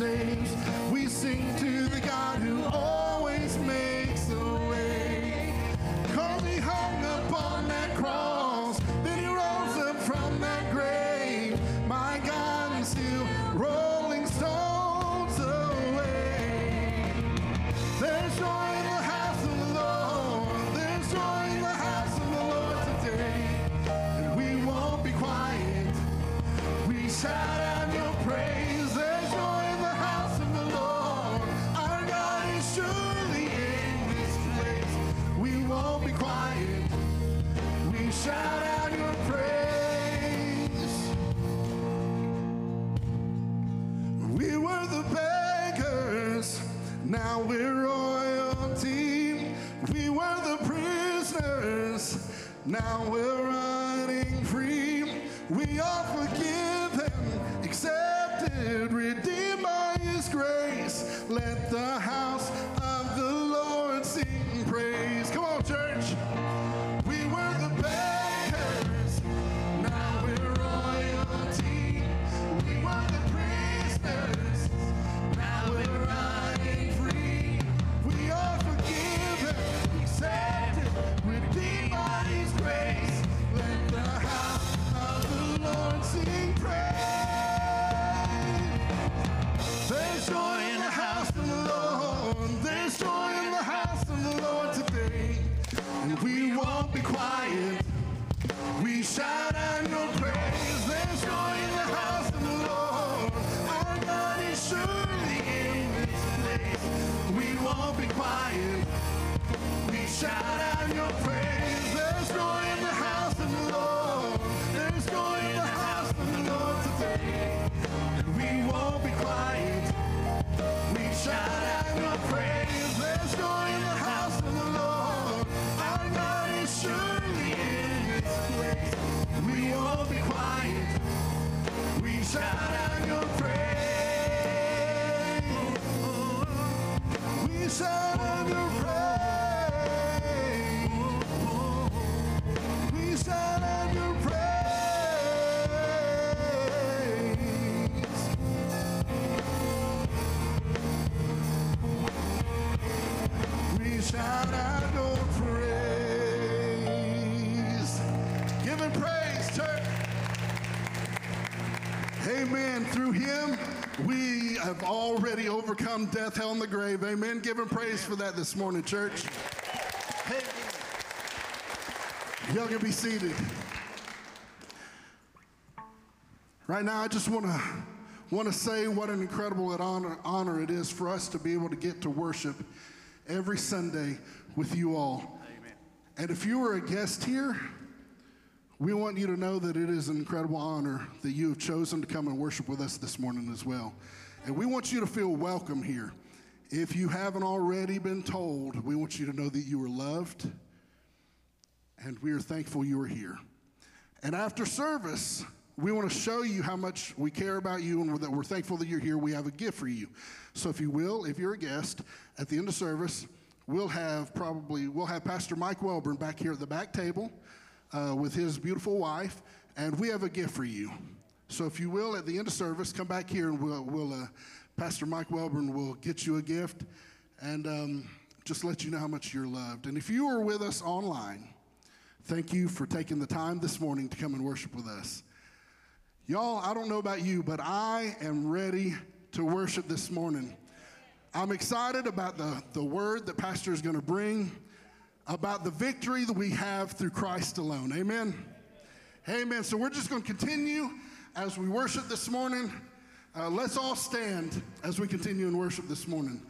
saves. Have already overcome death, hell, and the grave. Amen. Give him praise for that this morning, church. Amen. Y'all can be seated. Right now, I just want to want to say what an incredible honor, honor it is for us to be able to get to worship every Sunday with you all. Amen. And if you are a guest here, we want you to know that it is an incredible honor that you have chosen to come and worship with us this morning as well. And we want you to feel welcome here. If you haven't already been told, we want you to know that you are loved and we are thankful you are here. And after service, we want to show you how much we care about you and that we're thankful that you're here. We have a gift for you. So if you will, if you're a guest, at the end of service, we'll have probably we'll have Pastor Mike Welburn back here at the back table uh, with his beautiful wife, and we have a gift for you. So if you will, at the end of service, come back here and we'll, we'll uh, Pastor Mike Welburn will get you a gift and um, just let you know how much you're loved. And if you are with us online, thank you for taking the time this morning to come and worship with us. Y'all, I don't know about you, but I am ready to worship this morning. I'm excited about the, the word that Pastor is going to bring, about the victory that we have through Christ alone. Amen. Amen. So we're just going to continue as we worship this morning. Uh, let's all stand as we continue in worship this morning.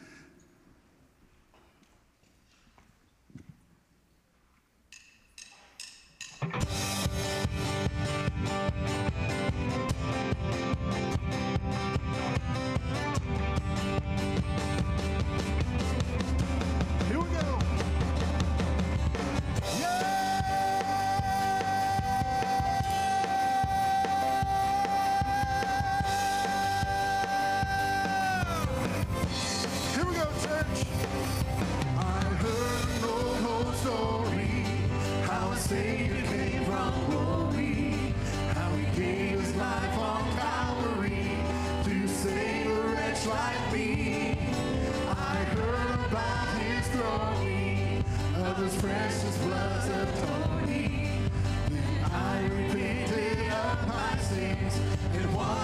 Again, church.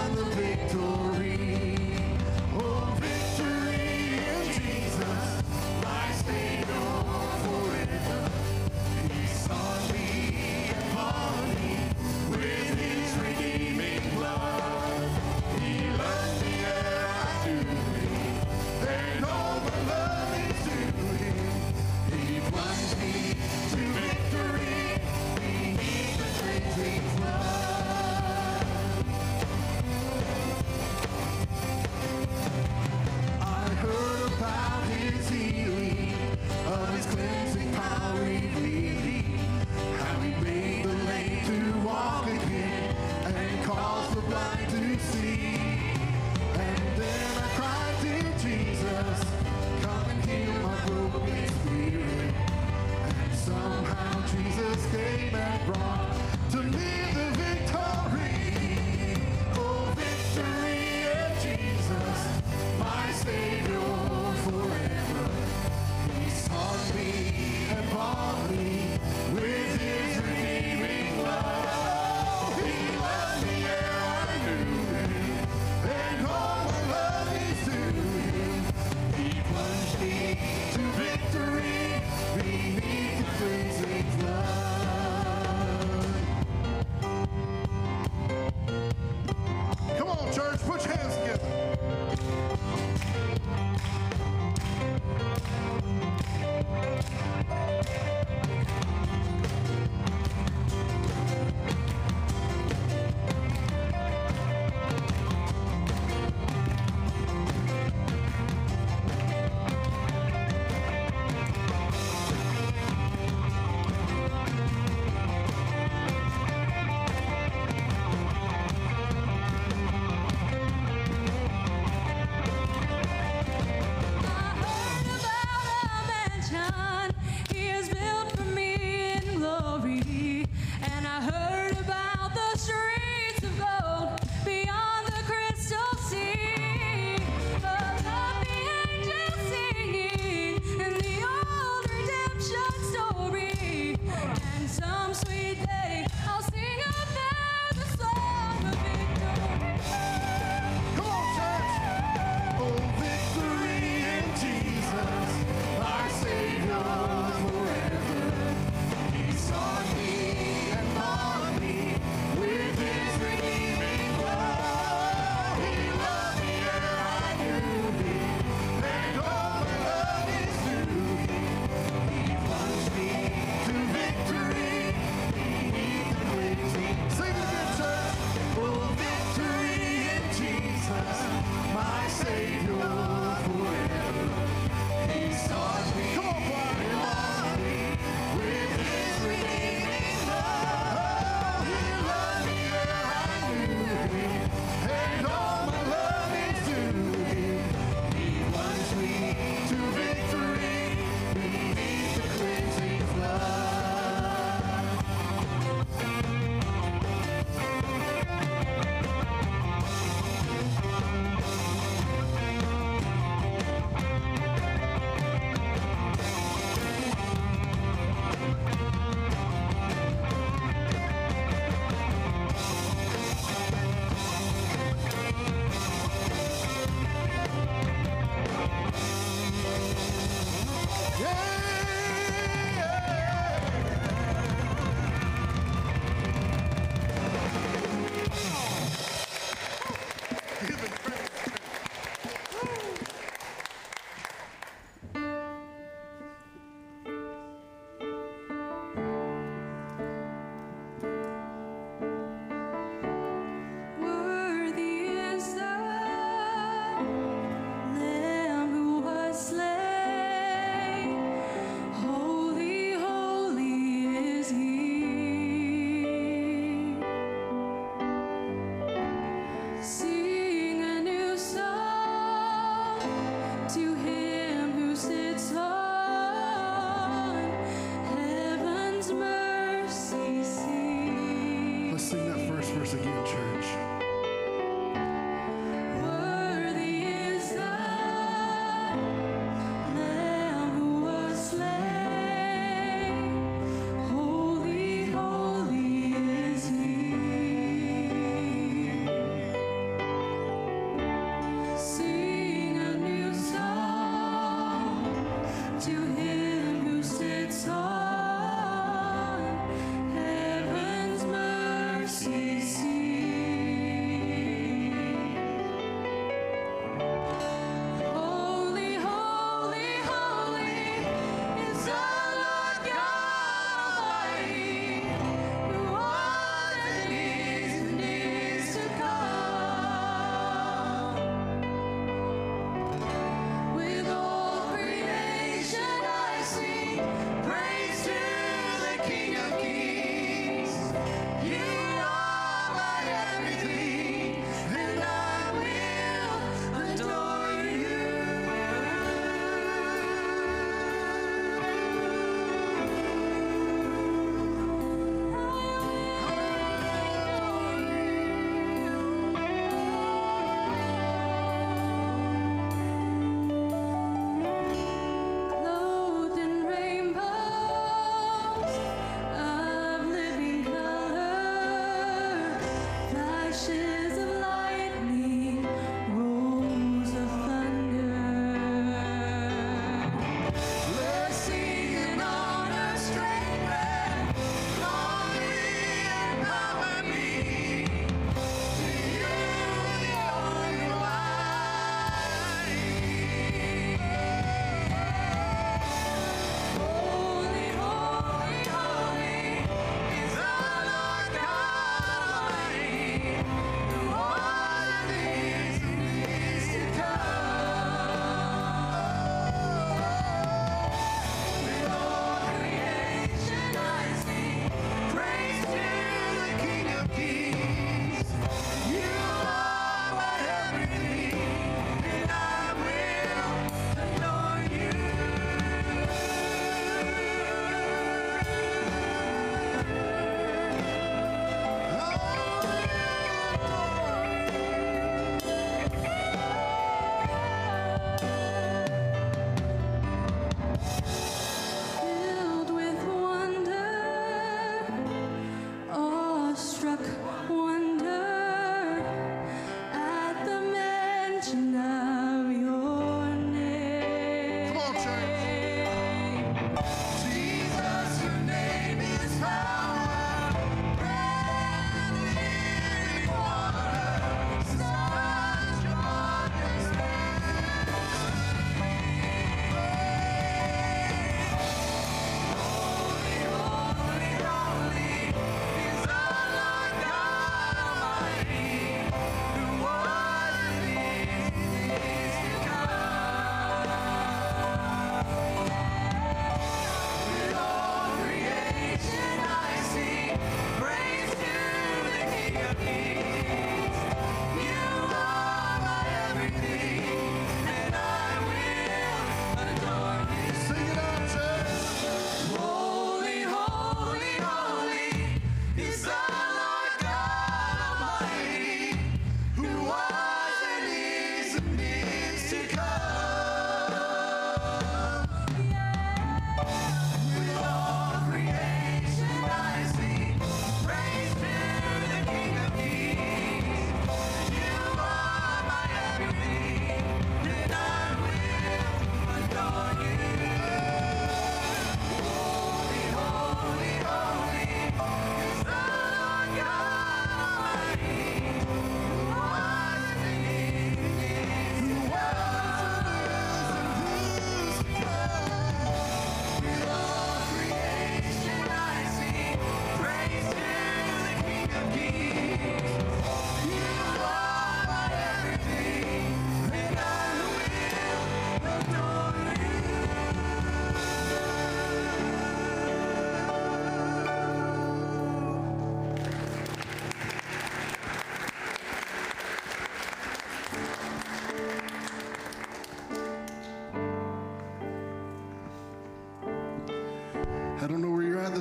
Is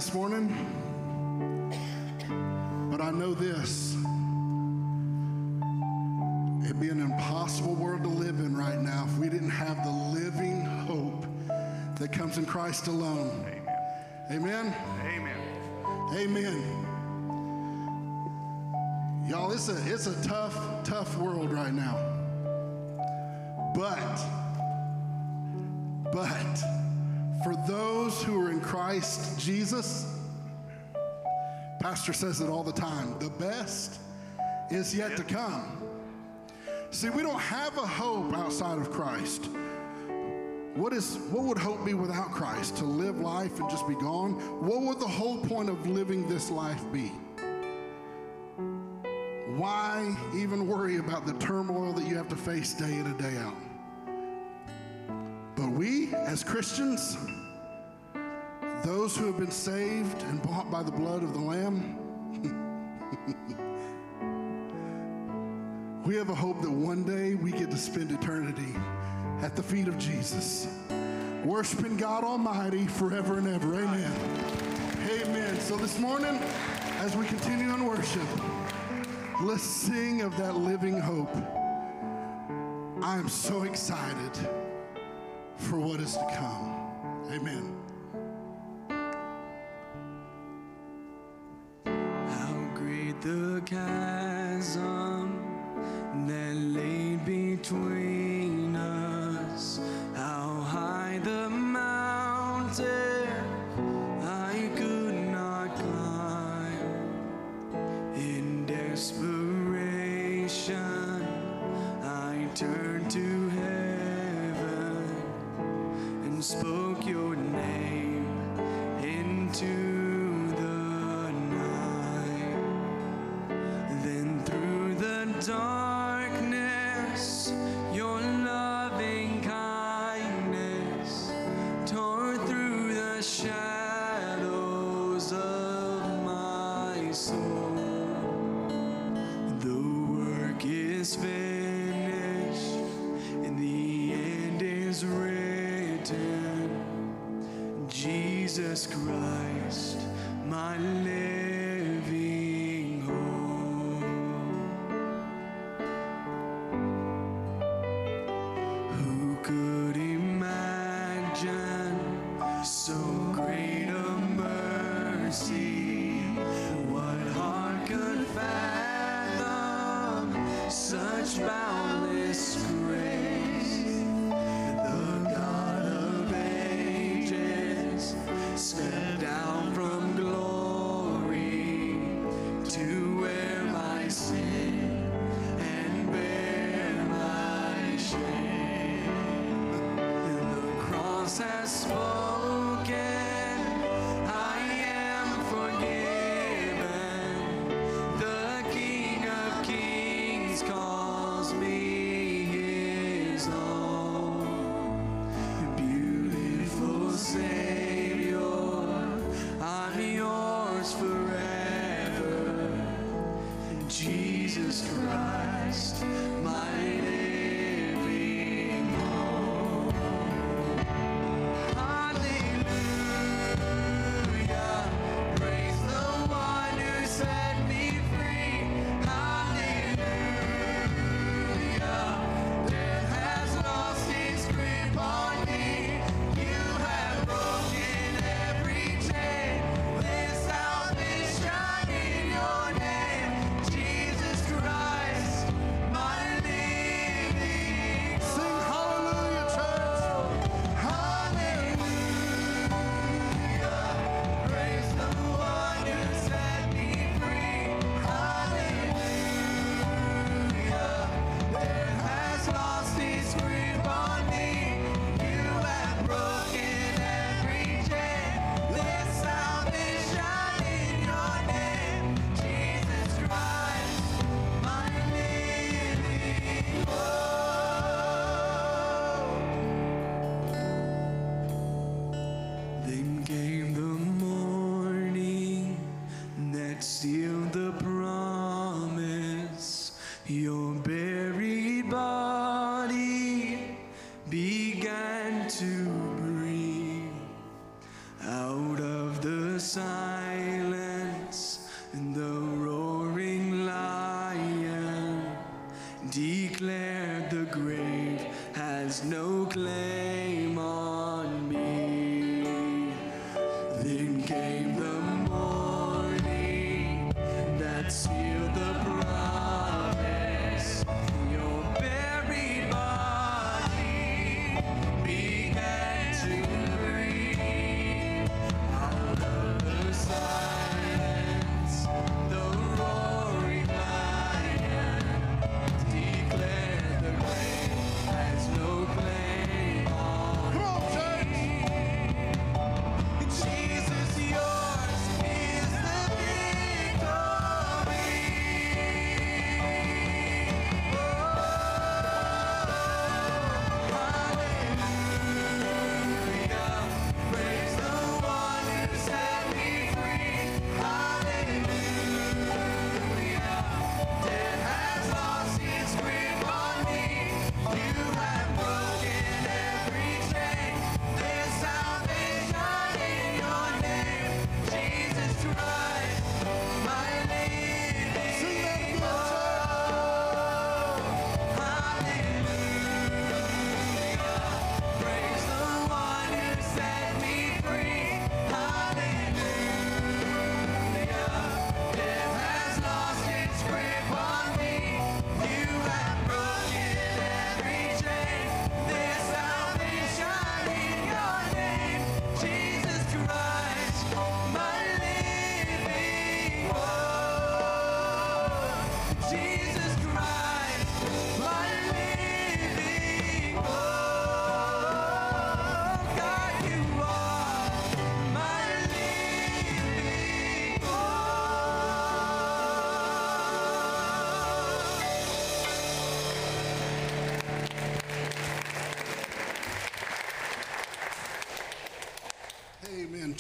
this morning, but I know this. It'd be an impossible world to live in right now if we didn't have the living hope that comes in Christ alone. Amen? Amen. Amen. Y'all, it's a, it's a tough, tough world right now. But, but, for those who are in Christ Jesus, Pastor says it all the time the best is yet to come. See, we don't have a hope outside of Christ. What is what would hope be without Christ? To live life and just be gone? What would the whole point of living this life be? Why even worry about the turmoil that you have to face day in and day out? But we, as Christians, those who have been saved and bought by the blood of the Lamb, we have a hope that one day we get to spend eternity at the feet of Jesus, worshiping God Almighty forever and ever. Amen. Amen. So this morning, as we continue in worship, let's sing of that living hope. I am so excited for what is to come. Amen. The chasm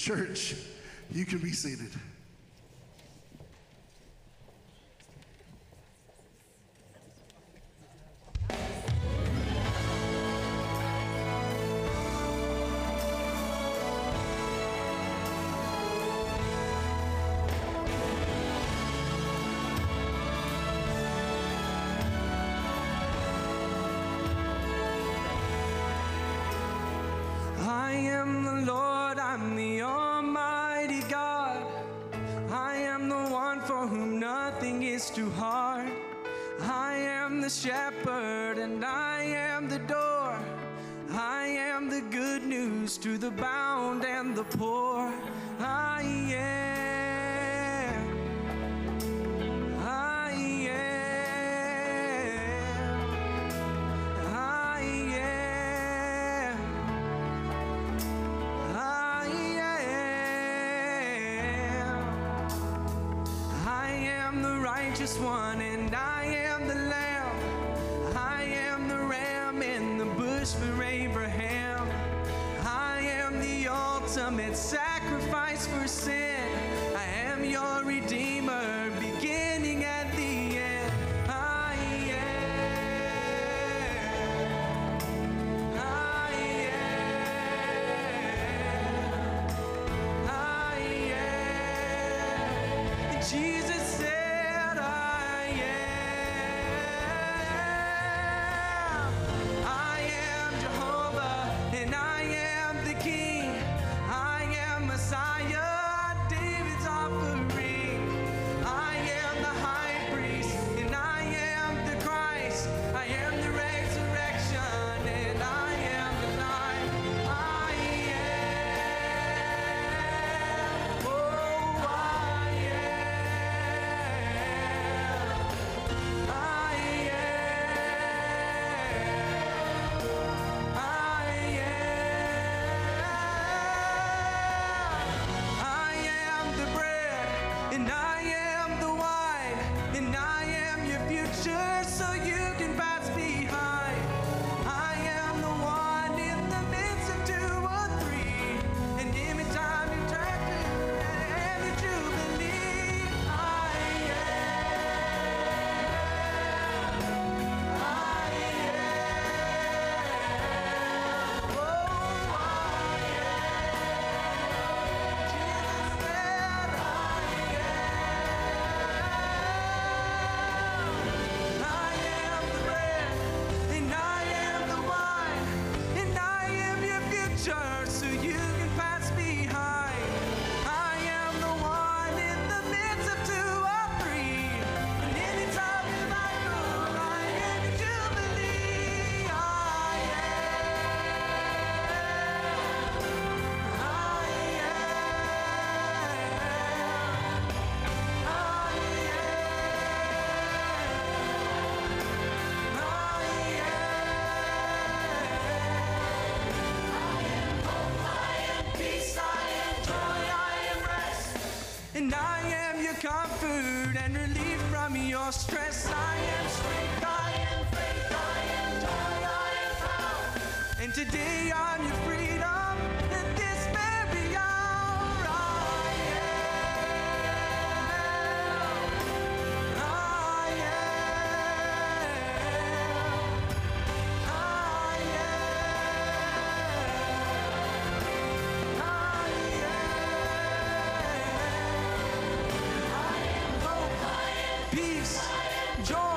Church, you can be seated. Bound peace, joy,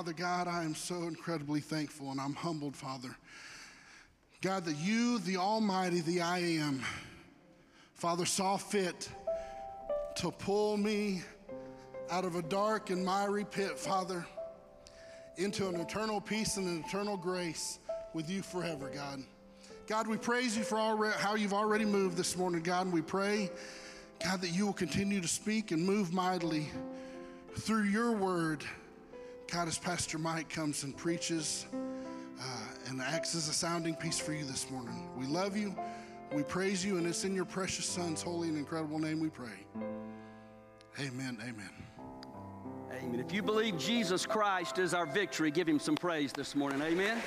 Father God, I am so incredibly thankful and I'm humbled, Father. God, that you, the Almighty, the I am, Father, saw fit to pull me out of a dark and miry pit, Father, into an eternal peace and an eternal grace with you forever, God. God, we praise you for how you've already moved this morning, God, and we pray, God, that you will continue to speak and move mightily through your word. God, as Pastor Mike comes and preaches uh, and acts as a sounding piece for you this morning, we love you, we praise you, and it's in your precious Son's holy and incredible name we pray. Amen. Amen. Amen. If you believe Jesus Christ is our victory, give him some praise this morning. Amen.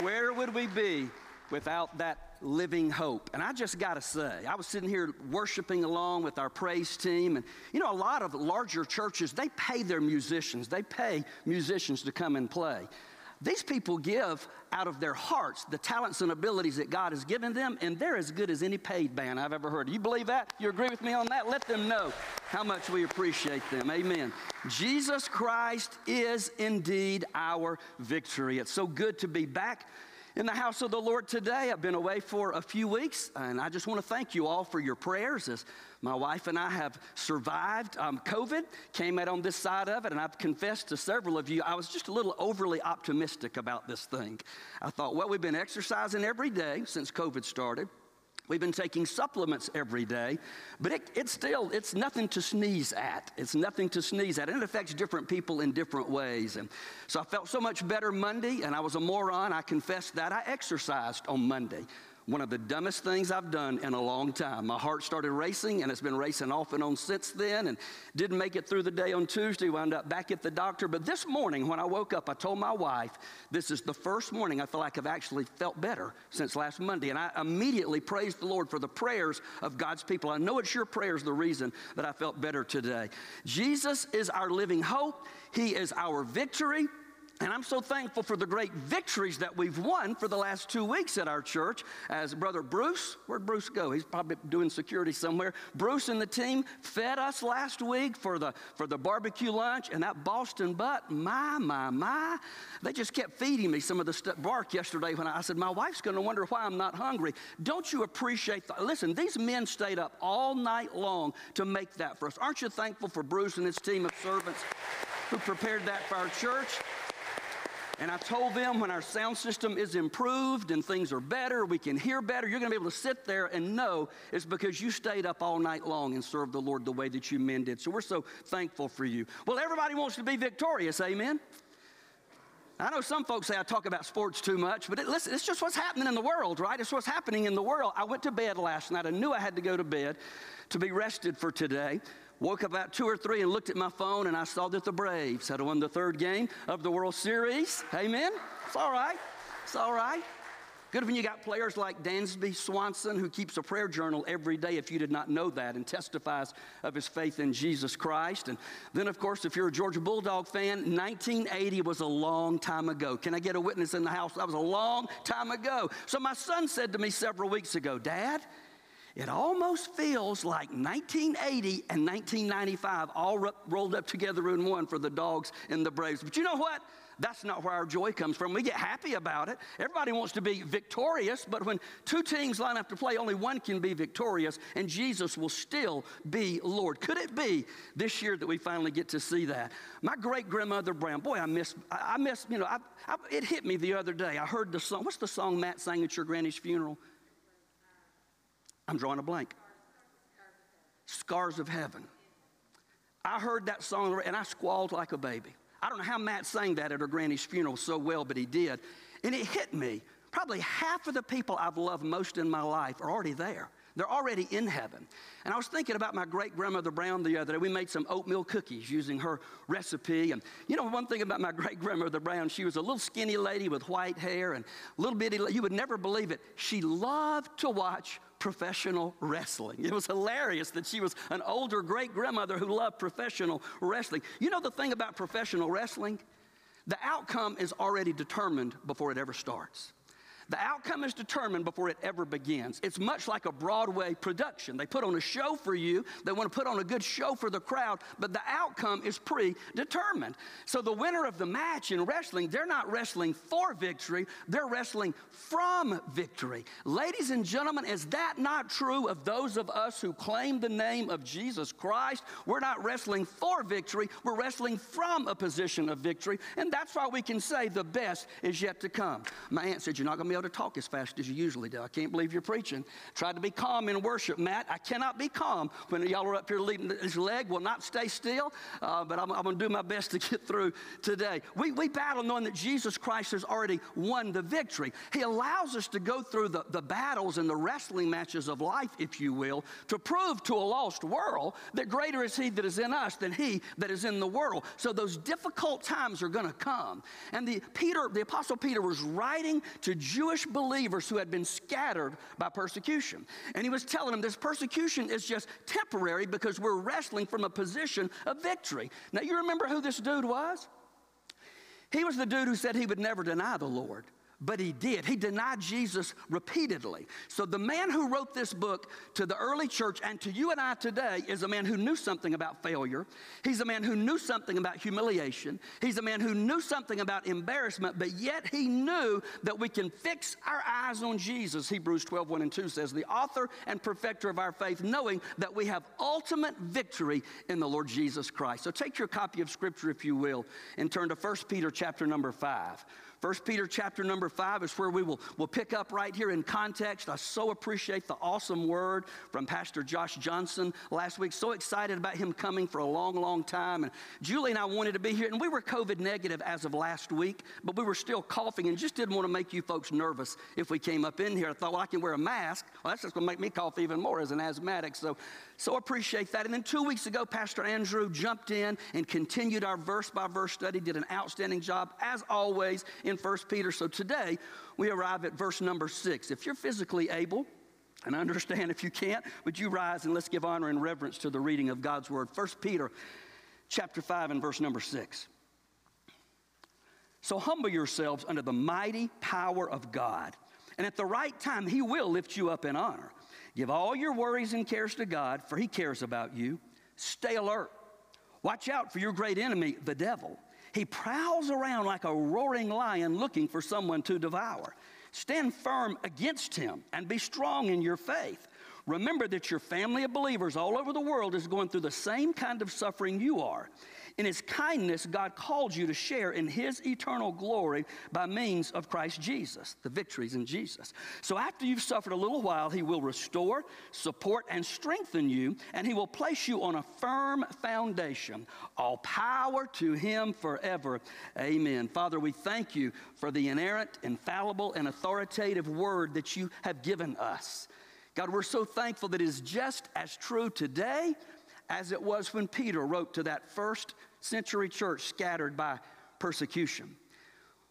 Where would we be without that living hope? And I just got to say, I was sitting here worshiping along with our praise team, and you know, a lot of larger churches, they pay their musicians, they pay musicians to come and play. These people give out of their hearts the talents and abilities that God has given them, and they're as good as any paid band I've ever heard. You believe that? You agree with me on that? Let them know how much we appreciate them. Amen. Jesus Christ is indeed our victory. It's so good to be back in the house of the Lord today. I've been away for a few weeks, and I just want to thank you all for your prayers as my wife and I have survived um, COVID, came out on this side of it, and I've confessed to several of you, I was just a little overly optimistic about this thing. I thought, well, we've been exercising every day since COVID started. We've been taking supplements every day, but it, it's still, it's nothing to sneeze at. It's nothing to sneeze at. And it affects different people in different ways. And so I felt so much better Monday, and I was a moron. I confessed that. I exercised on Monday. One of the dumbest things I've done in a long time. My heart started racing, and it's been racing off and on since then, and didn't make it through the day on Tuesday. Wound up back at the doctor. But this morning, when I woke up, I told my wife, This is the first morning I feel like I've actually felt better since last Monday. And I immediately praised the Lord for the prayers of God's people. I know it's your prayers the reason that I felt better today. Jesus is our living hope, He is our victory. And I'm so thankful for the great victories that we've won for the last two weeks at our church. As Brother Bruce, where'd Bruce go? He's probably doing security somewhere. Bruce and the team fed us last week for the, for the barbecue lunch, and that Boston butt, my, my, my. They just kept feeding me some of the st- bark yesterday when I, I said, My wife's gonna wonder why I'm not hungry. Don't you appreciate the, listen, these men stayed up all night long to make that for us. Aren't you thankful for Bruce and his team of servants who prepared that for our church? And I told them when our sound system is improved and things are better, we can hear better, you're going to be able to sit there and know it's because you stayed up all night long and served the Lord the way that you men did. So we're so thankful for you. Well, everybody wants to be victorious, amen? I know some folks say I talk about sports too much, but it, listen, it's just what's happening in the world, right? It's what's happening in the world. I went to bed last night. I knew I had to go to bed to be rested for today. Woke up about two or three and looked at my phone and I saw that the Braves had won the third game of the World Series. Amen. It's all right. It's all right. Good when you got players like Dansby Swanson who keeps a prayer journal every day if you did not know that and testifies of his faith in Jesus Christ. And then, of course, if you're a Georgia Bulldog fan, 1980 was a long time ago. Can I get a witness in the house? That was a long time ago. So my son said to me several weeks ago, Dad, it almost feels like 1980 and 1995 all ro- rolled up together in one for the dogs and the Braves. But you know what? That's not where our joy comes from. We get happy about it. Everybody wants to be victorious, but when two teams line up to play, only one can be victorious, and Jesus will still be Lord. Could it be this year that we finally get to see that? My great grandmother Brown, boy, I miss, I, miss, you know, I, I, it hit me the other day. I heard the song. What's the song Matt sang at your granny's funeral? I'm drawing a blank. Scars of Heaven. I heard that song and I squalled like a baby. I don't know how Matt sang that at her granny's funeral so well, but he did. And it hit me. Probably half of the people I've loved most in my life are already there. They're already in heaven. And I was thinking about my great grandmother Brown the other day. We made some oatmeal cookies using her recipe. And you know, one thing about my great grandmother Brown, she was a little skinny lady with white hair and little bitty, you would never believe it. She loved to watch professional wrestling. It was hilarious that she was an older great grandmother who loved professional wrestling. You know the thing about professional wrestling? The outcome is already determined before it ever starts. The outcome is determined before it ever begins. It's much like a Broadway production. They put on a show for you, they want to put on a good show for the crowd, but the outcome is predetermined. So the winner of the match in wrestling, they're not wrestling for victory, they're wrestling from victory. Ladies and gentlemen, is that not true of those of us who claim the name of Jesus Christ? We're not wrestling for victory, we're wrestling from a position of victory, and that's why we can say the best is yet to come. My aunt said, You're not going to be able to talk as fast as you usually do. I can't believe you're preaching. Tried to be calm in worship, Matt. I cannot be calm when y'all are up here leading. His leg will not stay still, uh, but I'm, I'm going to do my best to get through today. We, we battle knowing that Jesus Christ has already won the victory. He allows us to go through the, the battles and the wrestling matches of life, if you will, to prove to a lost world that greater is He that is in us than He that is in the world. So those difficult times are going to come. And the Peter, the Apostle Peter was writing to Jewish Jewish believers who had been scattered by persecution. And he was telling them this persecution is just temporary because we're wrestling from a position of victory. Now, you remember who this dude was? He was the dude who said he would never deny the Lord but he did. He denied Jesus repeatedly. So, the man who wrote this book to the early church and to you and I today is a man who knew something about failure. He's a man who knew something about humiliation. He's a man who knew something about embarrassment, but yet he knew that we can fix our eyes on Jesus. Hebrews 12, 1 and 2 says, The author and perfecter of our faith, knowing that we have ultimate victory in the Lord Jesus Christ. So, take your copy of Scripture, if you will, and turn to 1 Peter chapter number 5. First Peter chapter number five is where we will we'll pick up right here in context. I so appreciate the awesome word from Pastor Josh Johnson last week. So excited about him coming for a long, long time. And Julie and I wanted to be here, and we were COVID negative as of last week, but we were still coughing and just didn't want to make you folks nervous if we came up in here. I thought, well, I can wear a mask. Well, that's just going to make me cough even more as an asthmatic. So, so appreciate that. And then two weeks ago, Pastor Andrew jumped in and continued our verse by verse study, did an outstanding job, as always, in 1 Peter. So today we arrive at verse number six. If you're physically able, and I understand if you can't, would you rise and let's give honor and reverence to the reading of God's word. 1 Peter chapter 5 and verse number 6. So humble yourselves under the mighty power of God, and at the right time he will lift you up in honor. Give all your worries and cares to God, for he cares about you. Stay alert. Watch out for your great enemy, the devil. He prowls around like a roaring lion looking for someone to devour. Stand firm against him and be strong in your faith. Remember that your family of believers all over the world is going through the same kind of suffering you are. In his kindness, God called you to share in his eternal glory by means of Christ Jesus. The victories in Jesus. So after you've suffered a little while, he will restore, support, and strengthen you, and he will place you on a firm foundation. All power to him forever. Amen. Father, we thank you for the inerrant, infallible, and authoritative word that you have given us. God, we're so thankful that it is just as true today as it was when Peter wrote to that first century church scattered by persecution.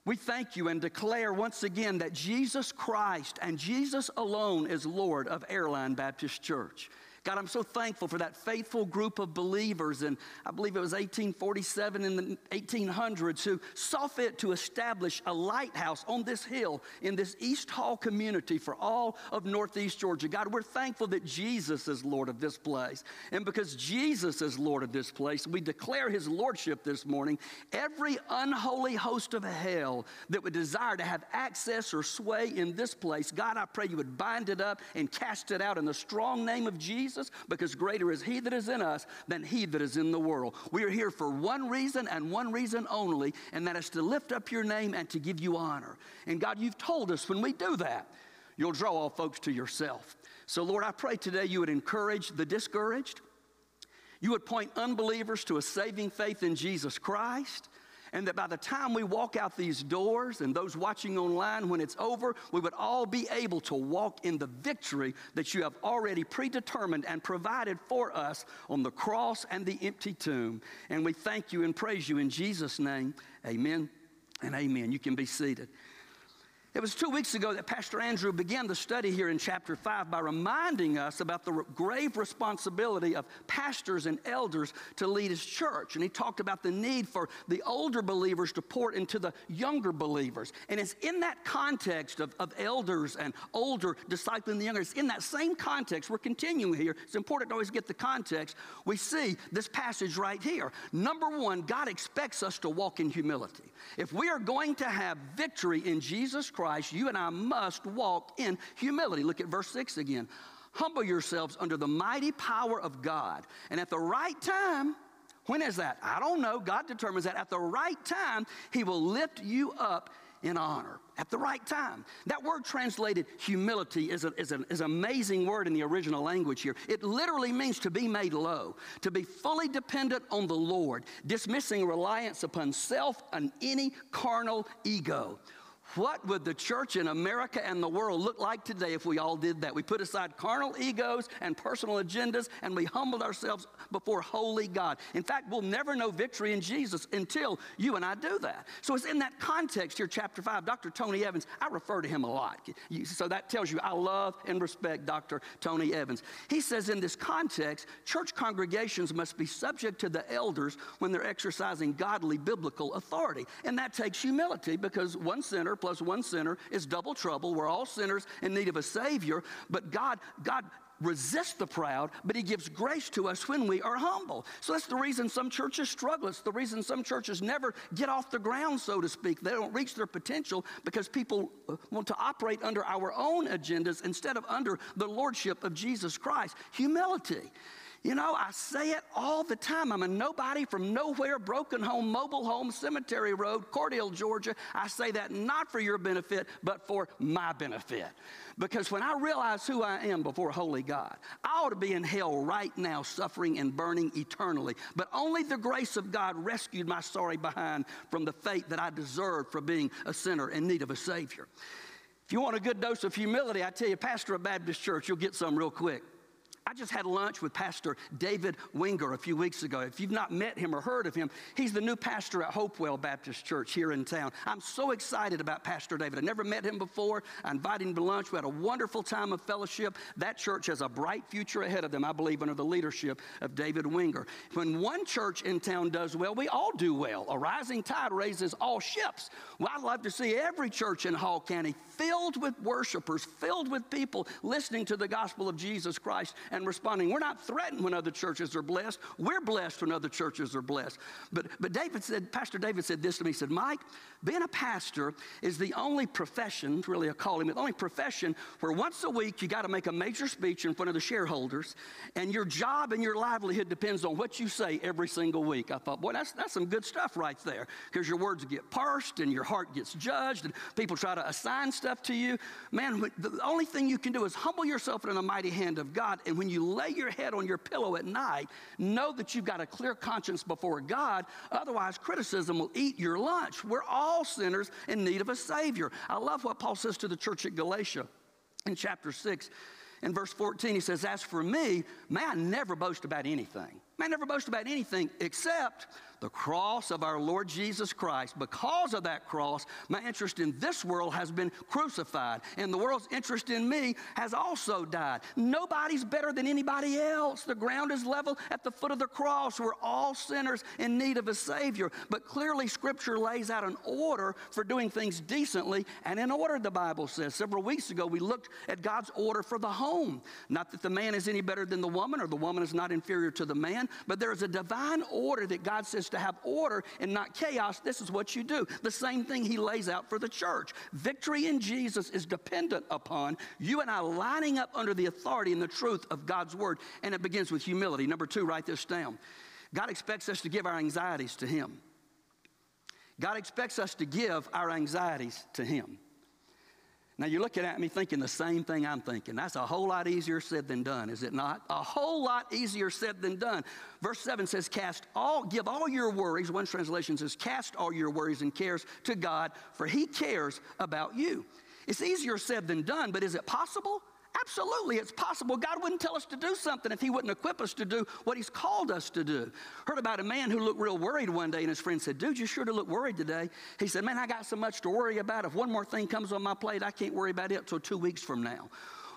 We thank you and declare once again that Jesus Christ and Jesus alone is Lord of Airline Baptist Church. God, I'm so thankful for that faithful group of believers, and I believe it was 1847 in the 1800s, who saw fit to establish a lighthouse on this hill in this East Hall community for all of Northeast Georgia. God, we're thankful that Jesus is Lord of this place. And because Jesus is Lord of this place, we declare his lordship this morning. Every unholy host of hell that would desire to have access or sway in this place, God, I pray you would bind it up and cast it out in the strong name of Jesus. Jesus because greater is He that is in us than He that is in the world. We are here for one reason and one reason only, and that is to lift up your name and to give you honor. And God, you've told us when we do that, you'll draw all folks to yourself. So, Lord, I pray today you would encourage the discouraged. You would point unbelievers to a saving faith in Jesus Christ and that by the time we walk out these doors and those watching online when it's over, we would all be able to walk in the victory that you have already predetermined and provided for us on the cross and the empty tomb. And we thank you and praise you in Jesus' name. Amen and amen. You can be seated. It was two weeks ago that Pastor Andrew began the study here in chapter 5 by reminding us about the grave responsibility of pastors and elders to lead his church. And he talked about the need for the older believers to pour into the younger believers. And it's in that context of, of elders and older discipling the younger, it's in that same context, we're continuing here. It's important to always get the context. We see this passage right here. Number one, God expects us to walk in humility. If we are going to have victory in Jesus Christ, Christ, you and I must walk in humility. Look at verse 6 again. Humble yourselves under the mighty power of God. And at the right time, when is that? I don't know. God determines that. At the right time, He will lift you up in honor at the right time. That word translated humility is, a, is, an, is an amazing word in the original language here. It literally means to be made low, to be fully dependent on the Lord, dismissing reliance upon self and any carnal ego. What would the church in America and the world look like today if we all did that? We put aside carnal egos and personal agendas and we humbled ourselves before holy God. In fact, we'll never know victory in Jesus until you and I do that. So it's in that context here, chapter 5. Dr. Tony Evans, I refer to him a lot. So that tells you I love and respect Dr. Tony Evans. He says in this context, church congregations must be subject to the elders when they're exercising godly biblical authority. And that takes humility because one sinner plus one sinner is double trouble. We're all sinners in need of a Savior, but God, God resists the proud, but he gives grace to us when we are humble. So that's the reason some churches struggle. It's the reason some churches never get off the ground, so to speak. They don't reach their potential because people want to operate under our own agendas instead of under the lordship of Jesus Christ. Humility. You know, I say it all the time. I'm a nobody from nowhere, broken home, mobile home, cemetery road, Cordele, Georgia. I say that not for your benefit, but for my benefit. Because when I realize who I am before holy God, I ought to be in hell right now, suffering and burning eternally. But only the grace of God rescued my sorry behind from the fate that I deserved for being a sinner in need of a Savior. If you want a good dose of humility, I tell you, pastor a Baptist church, you'll get some real quick. I just had lunch with Pastor David Winger a few weeks ago. If you've not met him or heard of him, he's the new pastor at Hopewell Baptist Church here in town. I'm so excited about Pastor David. I never met him before. I invited him to lunch. We had a wonderful time of fellowship. That church has a bright future ahead of them, I believe, under the leadership of David Winger. When one church in town does well, we all do well. A rising tide raises all ships. Well, I'd love to see every church in Hall County filled with worshipers, filled with people listening to the gospel of Jesus Christ and and responding. We're not threatened when other churches are blessed. We're blessed when other churches are blessed. But, but David said, Pastor David said this to me. He said, Mike, being a pastor is the only profession, really a calling, the only profession where once a week you got to make a major speech in front of the shareholders, and your job and your livelihood depends on what you say every single week. I thought, boy, that's, that's some good stuff right there, because your words get parsed and your heart gets judged, and people try to assign stuff to you. Man, the only thing you can do is humble yourself in the mighty hand of God, and when you lay your head on your pillow at night, know that you've got a clear conscience before God. Otherwise, criticism will eat your lunch. We're all sinners in need of a Savior. I love what Paul says to the church at Galatia in chapter 6. In verse 14, he says, As for me, may I never boast about anything Man never boast about anything except the cross of our Lord Jesus Christ. Because of that cross, my interest in this world has been crucified, and the world's interest in me has also died. Nobody's better than anybody else. The ground is level at the foot of the cross. We're all sinners in need of a Savior. But clearly, Scripture lays out an order for doing things decently and in order, the Bible says. Several weeks ago, we looked at God's order for the home. Not that the man is any better than the woman or the woman is not inferior to the man, but there is a divine order that God says to have order and not chaos, this is what you do. The same thing he lays out for the church. Victory in Jesus is dependent upon you and I lining up under the authority and the truth of God's word. And it begins with humility. Number two, write this down. God expects us to give our anxieties to him. God expects us to give our anxieties to him. Now you're looking at me thinking the same thing I'm thinking. That's a whole lot easier said than done, is it not? A whole lot easier said than done. Verse 7 says, Cast all, give all your worries. One translation says, Cast all your worries and cares to God, for He cares about you. It's easier said than done, but is it possible? Absolutely, it's possible. God wouldn't tell us to do something if He wouldn't equip us to do what He's called us to do. Heard about a man who looked real worried one day, and his friend said, Dude, you sure to look worried today. He said, Man, I got so much to worry about. If one more thing comes on my plate, I can't worry about it till two weeks from now.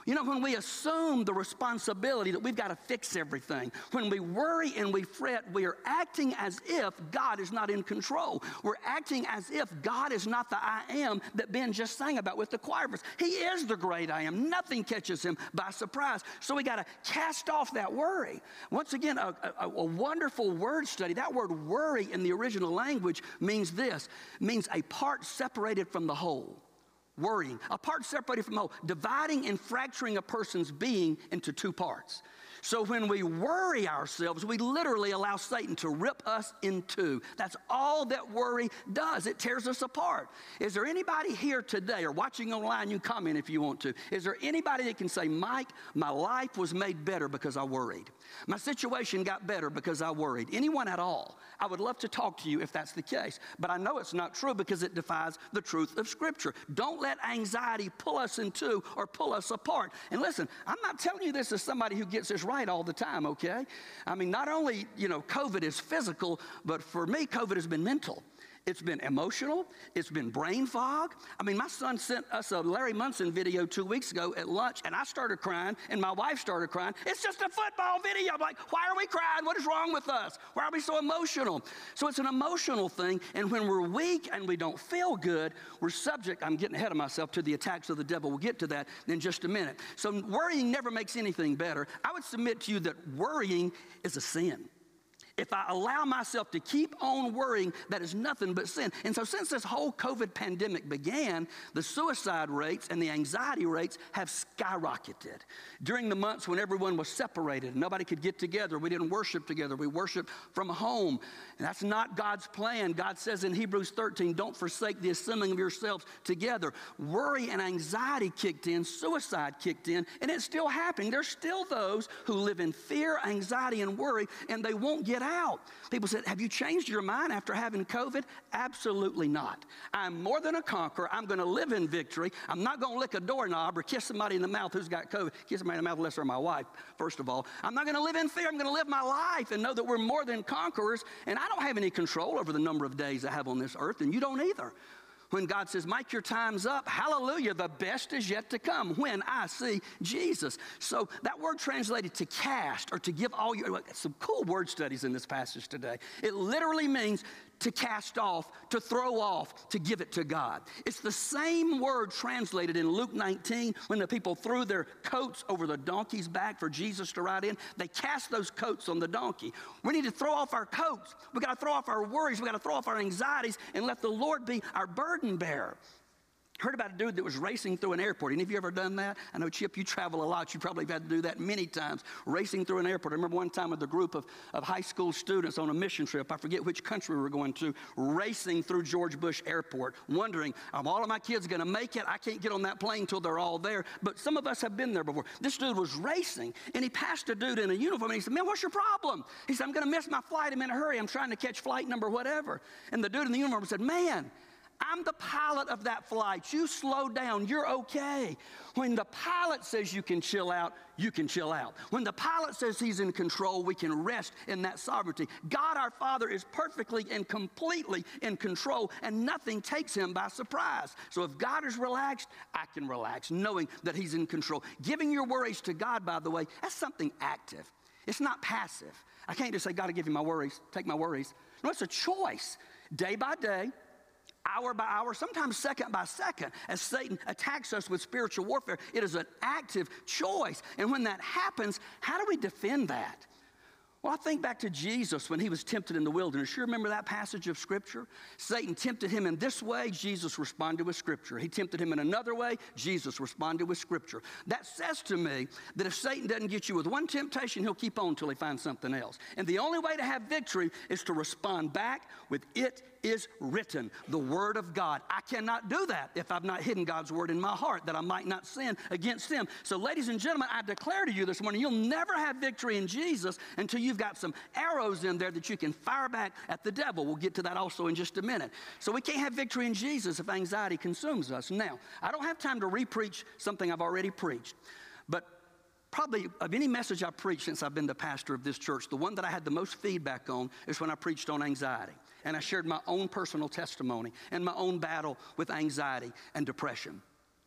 You know, when we assume the responsibility that we've got to fix everything, when we worry and we fret, we are acting as if God is not in control. We're acting as if God is not the I am that Ben just sang about with the choir verse. He is the great I am. Nothing catches him by surprise. So we got to cast off that worry. Once again, a, a, a wonderful word study. That word worry in the original language means this means a part separated from the whole worrying, apart part separated from whole, dividing and fracturing a person's being into two parts. So when we worry ourselves, we literally allow Satan to rip us in two. That's all that worry does. It tears us apart. Is there anybody here today or watching online? You comment if you want to. Is there anybody that can say, Mike, my life was made better because I worried? My situation got better because I worried. Anyone at all? I would love to talk to you if that's the case. But I know it's not true because it defies the truth of Scripture. Don't let anxiety pull us in two or pull us apart. And listen, I'm not telling you this as somebody who gets this right all the time, okay? I mean, not only, you know, COVID is physical, but for me, COVID has been mental. It's been emotional. It's been brain fog. I mean, my son sent us a Larry Munson video two weeks ago at lunch, and I started crying, and my wife started crying. It's just a football video. I'm like, why are we crying? What is wrong with us? Why are we so emotional? So it's an emotional thing, and when we're weak and we don't feel good, we're subject, I'm getting ahead of myself, to the attacks of the devil. We'll get to that in just a minute. So worrying never makes anything better. I would submit to you that worrying is a sin if I allow myself to keep on worrying, that is nothing but sin. And so, since this whole COVID pandemic began, the suicide rates and the anxiety rates have skyrocketed. During the months when everyone was separated, nobody could get together, we didn't worship together, we worshiped from home. And that's not God's plan. God says in Hebrews 13, don't forsake the assembling of yourselves together. Worry and anxiety kicked in, suicide kicked in, and it's still happening. There's still those who live in fear, anxiety, and worry, and they won't get out. People said, Have you changed your mind after having COVID? Absolutely not. I'm more than a conqueror. I'm going to live in victory. I'm not going to lick a doorknob or kiss somebody in the mouth who's got COVID. Kiss somebody in the mouth unless they're my wife, first of all. I'm not going to live in fear. I'm going to live my life and know that we're more than conquerors. And I don't have any control over the number of days I have on this earth, and you don't either when God says, Mike, your time's up, hallelujah, the best is yet to come when I see Jesus. So that word translated to cast or to give all your, some cool word studies in this passage today. It literally means to cast off, to throw off, to give it to God. It's the same word translated in Luke 19 when the people threw their coats over the donkey's back for Jesus to ride in. They cast those coats on the donkey. We need to throw off our coats. We got to throw off our worries. We got to throw off our anxieties and let the Lord be our burden bearer. Heard about a dude that was racing through an airport. Any of you ever done that? I know, Chip, you travel a lot. You probably have had to do that many times, racing through an airport. I remember one time with a group of, of high school students on a mission trip. I forget which country we were going to, racing through George Bush Airport, wondering, are all of my kids going to make it? I can't get on that plane until they're all there. But some of us have been there before. This dude was racing, and he passed a dude in a uniform, and he said, Man, what's your problem? He said, I'm going to miss my flight. I'm in a hurry. I'm trying to catch flight number whatever. And the dude in the uniform said, Man, I'm the pilot of that flight. You slow down, you're okay. When the pilot says you can chill out, you can chill out. When the pilot says he's in control, we can rest in that sovereignty. God our Father is perfectly and completely in control, and nothing takes him by surprise. So if God is relaxed, I can relax, knowing that he's in control. Giving your worries to God, by the way, that's something active. It's not passive. I can't just say, God, I give you my worries, take my worries. No, it's a choice. Day by day, hour by hour, sometimes second by second, as Satan attacks us with spiritual warfare. It is an active choice. And when that happens, how do we defend that? Well, I think back to Jesus when he was tempted in the wilderness. You remember that passage of Scripture? Satan tempted him in this way, Jesus responded with Scripture. He tempted him in another way, Jesus responded with Scripture. That says to me that if Satan doesn't get you with one temptation, he'll keep on until he finds something else. And the only way to have victory is to respond back with it is written, the Word of God. I cannot do that if I've not hidden God's Word in my heart, that I might not sin against Him. So, ladies and gentlemen, I declare to you this morning, you'll never have victory in Jesus until you've got some arrows in there that you can fire back at the devil. We'll get to that also in just a minute. So, we can't have victory in Jesus if anxiety consumes us. Now, I don't have time to repreach something I've already preached, but probably of any message I've preached since I've been the pastor of this church, the one that I had the most feedback on is when I preached on anxiety and I shared my own personal testimony and my own battle with anxiety and depression.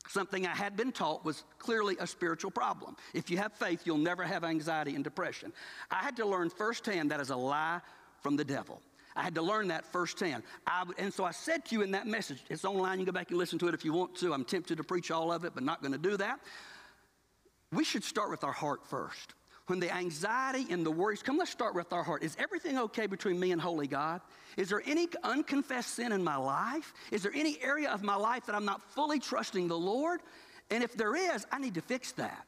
Something I had been taught was clearly a spiritual problem. If you have faith, you'll never have anxiety and depression. I had to learn firsthand that is a lie from the devil. I had to learn that firsthand. I, and so I said to you in that message, it's online, you can go back and listen to it if you want to. I'm tempted to preach all of it, but not going to do that. We should start with our heart first when the anxiety and the worries come, let's start with our heart. Is everything okay between me and holy God? Is there any unconfessed sin in my life? Is there any area of my life that I'm not fully trusting the Lord? And if there is, I need to fix that.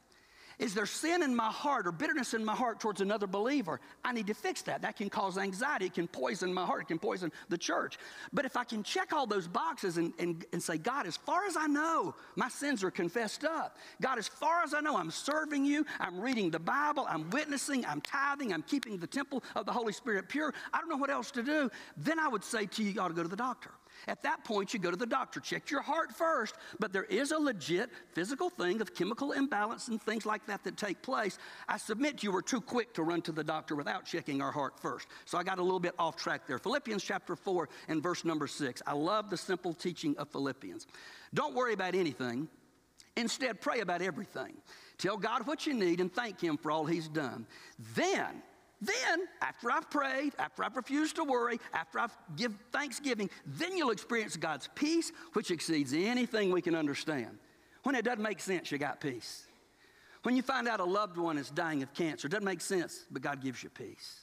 Is there sin in my heart or bitterness in my heart towards another believer? I need to fix that. That can cause anxiety. It can poison my heart. It can poison the church. But if I can check all those boxes and, and, and say, God, as far as I know, my sins are confessed up. God, as far as I know, I'm serving you. I'm reading the Bible. I'm witnessing. I'm tithing. I'm keeping the temple of the Holy Spirit pure. I don't know what else to do. Then I would say to you, you ought to go to the doctor. At that point, you go to the doctor. Check your heart first, but there is a legit physical thing of chemical imbalance and things like that that take place. I submit you were too quick to run to the doctor without checking our heart first. So I got a little bit off track there. Philippians chapter 4 and verse number 6. I love the simple teaching of Philippians. Don't worry about anything. Instead, pray about everything. Tell God what you need and thank Him for all He's done. Then, then, after I've prayed, after I've refused to worry, after I've give thanksgiving, then you'll experience God's peace, which exceeds anything we can understand. When it doesn't make sense, you got peace. When you find out a loved one is dying of cancer, it doesn't make sense, but God gives you peace.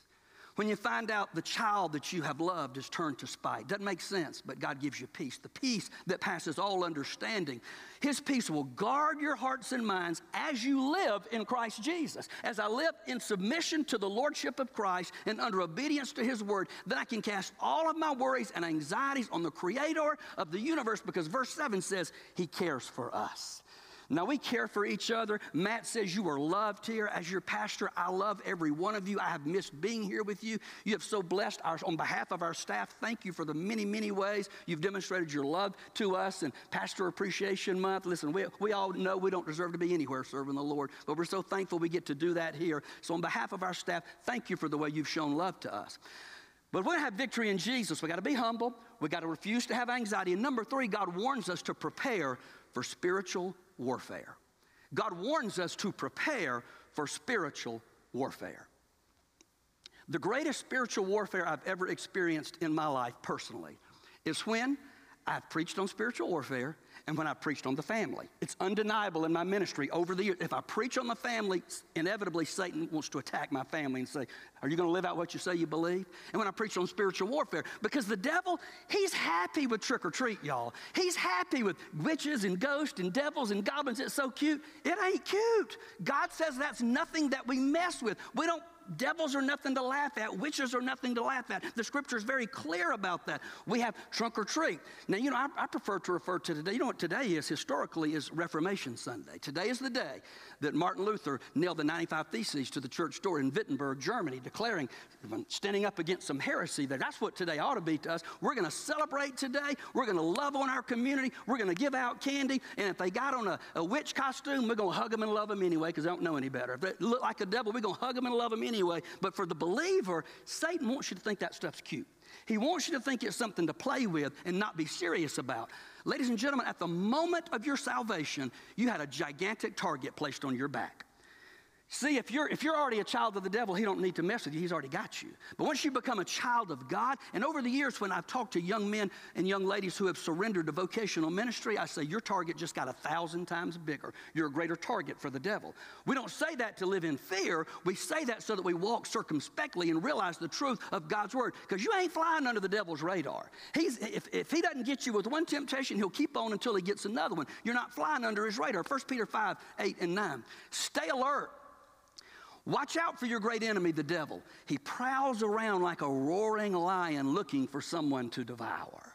When you find out the child that you have loved is turned to spite, doesn't make sense, but God gives you peace, the peace that passes all understanding. His peace will guard your hearts and minds as you live in Christ Jesus. As I live in submission to the Lordship of Christ and under obedience to His word, then I can cast all of my worries and anxieties on the Creator of the universe because verse 7 says He cares for us. Now, we care for each other. Matt says you are loved here. As your pastor, I love every one of you. I have missed being here with you. You have so blessed our, on behalf of our staff. Thank you for the many, many ways you've demonstrated your love to us. And Pastor Appreciation Month, listen, we, we all know we don't deserve to be anywhere serving the Lord, but we're so thankful we get to do that here. So, on behalf of our staff, thank you for the way you've shown love to us. But we're going to have victory in Jesus. We got to be humble. We got to refuse to have anxiety. And number three, God warns us to prepare for spiritual warfare. God warns us to prepare for spiritual warfare. The greatest spiritual warfare I've ever experienced in my life personally is when I've preached on spiritual warfare and when I preached on the family. It's undeniable in my ministry over the years. If I preach on the family, inevitably Satan wants to attack my family and say, Are you going to live out what you say you believe? And when I preach on spiritual warfare, because the devil, he's happy with trick or treat, y'all. He's happy with witches and ghosts and devils and goblins. It's so cute. It ain't cute. God says that's nothing that we mess with. We don't devils are nothing to laugh at, witches are nothing to laugh at. The scripture is very clear about that. We have trunk or treat. Now, you know, I, I prefer to refer to today, you know what today is historically is Reformation Sunday. Today is the day that Martin Luther nailed the 95 Theses to the church door in Wittenberg, Germany, declaring, standing up against some heresy there. That's what today ought to be to us. We're going to celebrate today. We're going to love on our community. We're going to give out candy. And if they got on a, a witch costume, we're going to hug them and love them anyway because they don't know any better. If they look like a devil, we're going to hug them and love them anyway. But for the believer, Satan wants you to think that stuff's cute. He wants you to think it's something to play with and not be serious about. Ladies and gentlemen, at the moment of your salvation, you had a gigantic target placed on your back. See, if you're, if you're already a child of the devil, he don't need to mess with you. He's already got you. But once you become a child of God, and over the years when I've talked to young men and young ladies who have surrendered to vocational ministry, I say, your target just got a thousand times bigger. You're a greater target for the devil. We don't say that to live in fear. We say that so that we walk circumspectly and realize the truth of God's word. Because you ain't flying under the devil's radar. He's, if, if he doesn't get you with one temptation, he'll keep on until he gets another one. You're not flying under his radar. 1 Peter 5, 8, and 9. Stay alert. Watch out for your great enemy, the devil. He prowls around like a roaring lion looking for someone to devour.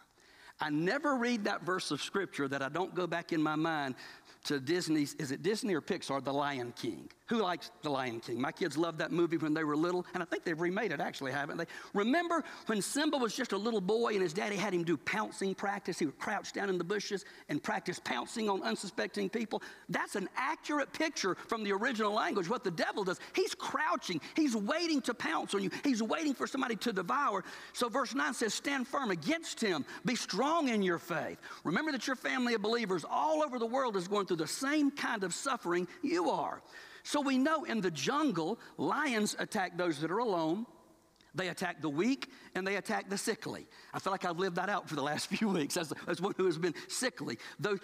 I never read that verse of scripture that I don't go back in my mind to Disney's, is it Disney or Pixar, The Lion King? Who likes The Lion King? My kids loved that movie when they were little, and I think they've remade it actually, haven't they? Remember when Simba was just a little boy and his daddy had him do pouncing practice? He would crouch down in the bushes and practice pouncing on unsuspecting people. That's an accurate picture from the original language. What the devil does, he's crouching, he's waiting to pounce on you, he's waiting for somebody to devour. So verse 9 says, Stand firm against him, be strong in your faith. Remember that your family of believers all over the world is going through the same kind of suffering you are. So we know in the jungle, lions attack those that are alone. They attack the weak and they attack the sickly. I feel like I've lived that out for the last few weeks as, as one who has been sickly.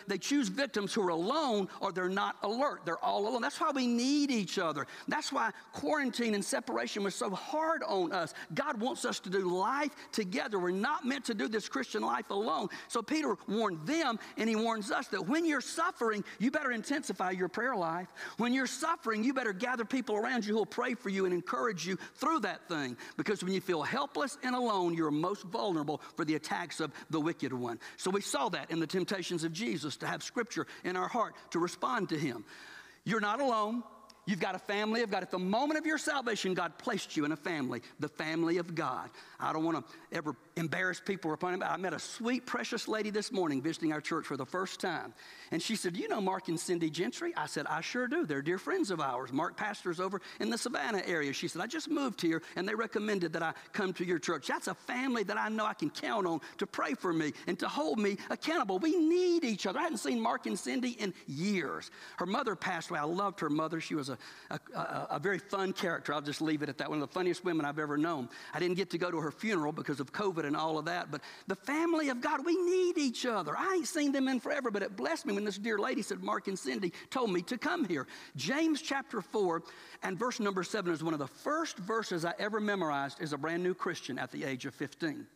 They choose victims who are alone or they're not alert. They're all alone. That's why we need each other. That's why quarantine and separation was so hard on us. God wants us to do life together. We're not meant to do this Christian life alone. So Peter warned them and he warns us that when you're suffering, you better intensify your prayer life. When you're suffering, you better gather people around you who will pray for you and encourage you through that thing. Because when you feel helpless and alone, you're most vulnerable for the attacks of the wicked one. So we saw that in the temptations of Jesus to have scripture in our heart to respond to him. You're not alone. You've got a family of God. At the moment of your salvation, God placed you in a family, the family of God. I don't want to ever embarrass people or. But I met a sweet, precious lady this morning visiting our church for the first time. And she said, You know Mark and Cindy Gentry? I said, I sure do. They're dear friends of ours. Mark pastors over in the Savannah area. She said, I just moved here and they recommended that I come to your church. That's a family that I know I can count on to pray for me and to hold me accountable. We need each other. I hadn't seen Mark and Cindy in years. Her mother passed away. I loved her mother. She was a, a, a, a very fun character. I'll just leave it at that. One of the funniest women I've ever known. I didn't get to go to her funeral because of COVID and all of that, but the family of God, we need each other. I ain't seen them in forever, but it blessed me when this dear lady said, Mark and Cindy told me to come here. James chapter 4 and verse number 7 is one of the first verses I ever memorized as a brand new Christian at the age of 15.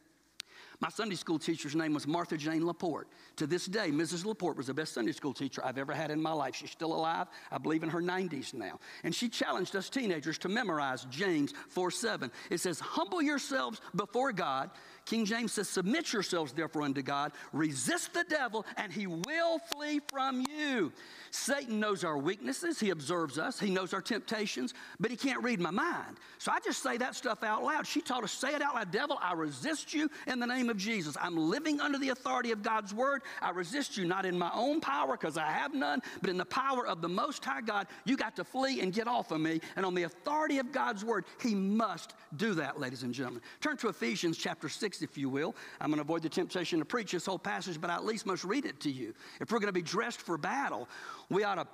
My Sunday school teacher's name was Martha Jane Laporte. To this day, Mrs. Laporte was the best Sunday school teacher I've ever had in my life. She's still alive, I believe in her 90s now. And she challenged us teenagers to memorize James 4 7. It says, Humble yourselves before God King James says, Submit yourselves therefore unto God, resist the devil, and he will flee from you. Satan knows our weaknesses, he observes us, he knows our temptations, but he can't read my mind. So I just say that stuff out loud. She taught us, say it out loud, devil, I resist you in the name of Jesus. I'm living under the authority of God's word. I resist you not in my own power, because I have none, but in the power of the Most High God. You got to flee and get off of me. And on the authority of God's word, he must do that, ladies and gentlemen. Turn to Ephesians chapter 6 if you will. I'm going to avoid the temptation to preach this whole passage, but I at least must read it to you. If we're going to be dressed for battle, we ought to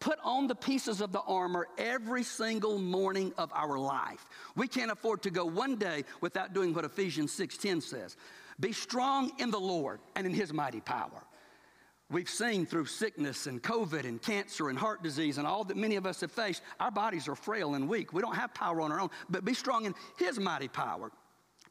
put on the pieces of the armor every single morning of our life. We can't afford to go one day without doing what Ephesians 6:10 says. Be strong in the Lord and in his mighty power. We've seen through sickness and COVID and cancer and heart disease and all that many of us have faced, our bodies are frail and weak. We don't have power on our own, but be strong in his mighty power.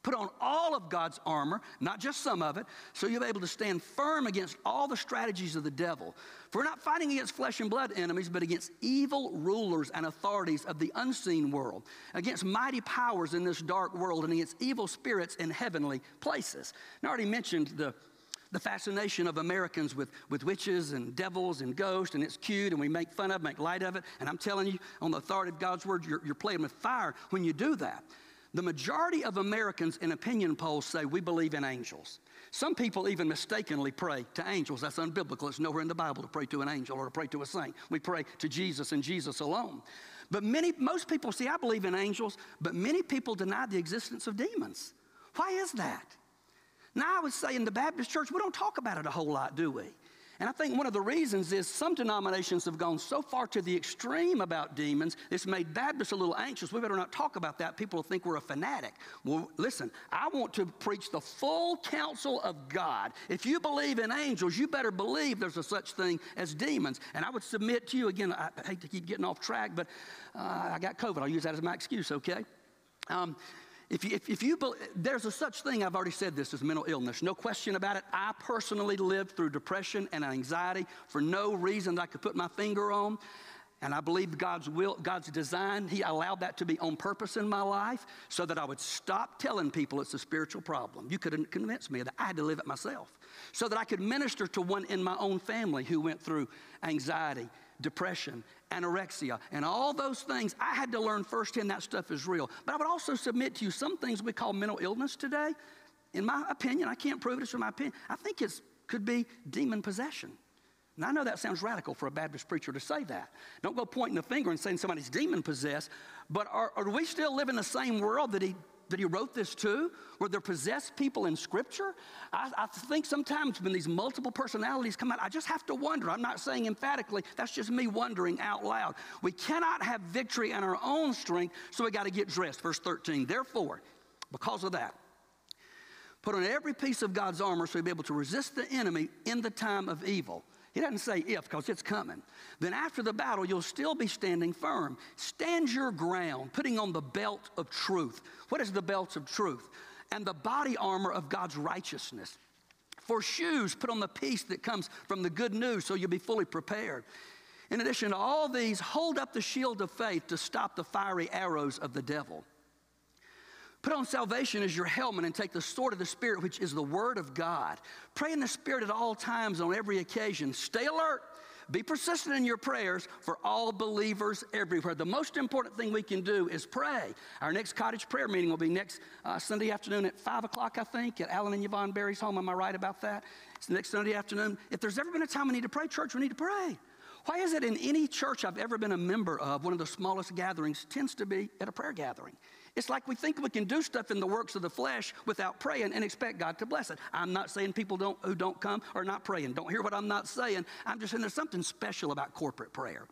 Put on all of God's armor, not just some of it, so you'll be able to stand firm against all the strategies of the devil. For we're not fighting against flesh and blood enemies, but against evil rulers and authorities of the unseen world, against mighty powers in this dark world, and against evil spirits in heavenly places. And I already mentioned the the fascination of Americans with, with witches and devils and ghosts, and it's cute, and we make fun of it, make light of it. And I'm telling you, on the authority of God's word, you're, you're playing with fire when you do that. The majority of Americans in opinion polls say we believe in angels. Some people even mistakenly pray to angels. That's unbiblical. It's nowhere in the Bible to pray to an angel or to pray to a saint. We pray to Jesus and Jesus alone. But many, most people see, I believe in angels, but many people deny the existence of demons. Why is that? Now, I would say in the Baptist church, we don't talk about it a whole lot, do we? And I think one of the reasons is some denominations have gone so far to the extreme about demons, it's made Baptists a little anxious. We better not talk about that. People will think we're a fanatic. Well, listen, I want to preach the full counsel of God. If you believe in angels, you better believe there's a such thing as demons. And I would submit to you, again, I hate to keep getting off track, but uh, I got COVID. I'll use that as my excuse, okay? Um, if you, if, if you there's a such thing, I've already said this, as mental illness. No question about it. I personally lived through depression and anxiety for no reason that I could put my finger on. And I believe God's will, God's design, He allowed that to be on purpose in my life so that I would stop telling people it's a spiritual problem. You couldn't convince me that I had to live it myself. So that I could minister to one in my own family who went through anxiety, depression, anorexia, and all those things. I had to learn firsthand that stuff is real. But I would also submit to you some things we call mental illness today. In my opinion, I can't prove it, it's from my opinion. I think it could be demon possession. Now, I know that sounds radical for a Baptist preacher to say that. Don't go pointing the finger and saying somebody's demon possessed, but are, are we still living in the same world that he that he wrote this to? Were there possessed people in Scripture? I, I, think sometimes when these multiple personalities come out, I just have to wonder. I'm not saying emphatically, that's just me wondering out loud. We cannot have victory in our own strength, so we got to get dressed. Verse 13. Therefore, because of that, put on every piece of God's armor so you'll be able to resist the enemy in the time of evil. He doesn't say if, because it's coming. Then after the battle, you'll still be standing firm. Stand your ground, putting on the belt of truth. What is the belt of truth? And the body armor of God's righteousness. For shoes, put on the peace that comes from the good news so you'll be fully prepared. In addition to all these, hold up the shield of faith to stop the fiery arrows of the devil. Put on salvation as your helmet and take the sword of the Spirit, which is the Word of God. Pray in the Spirit at all times on every occasion. Stay alert. Be persistent in your prayers for all believers everywhere. The most important thing we can do is pray. Our next cottage prayer meeting will be next uh, Sunday afternoon at 5 o'clock, I think, at Alan and Yvonne Berry's home. Am I right about that? It's next Sunday afternoon. If there's ever been a time we need to pray, church, we need to pray. Why is it in any church I've ever been a member of, one of the smallest gatherings tends to be at a prayer gathering? It's like we think we can do stuff in the works of the flesh without praying and expect God to bless it. I'm not saying people don't, who don't come are not praying. Don't hear what I'm not saying. I'm just saying there's something special about corporate prayer.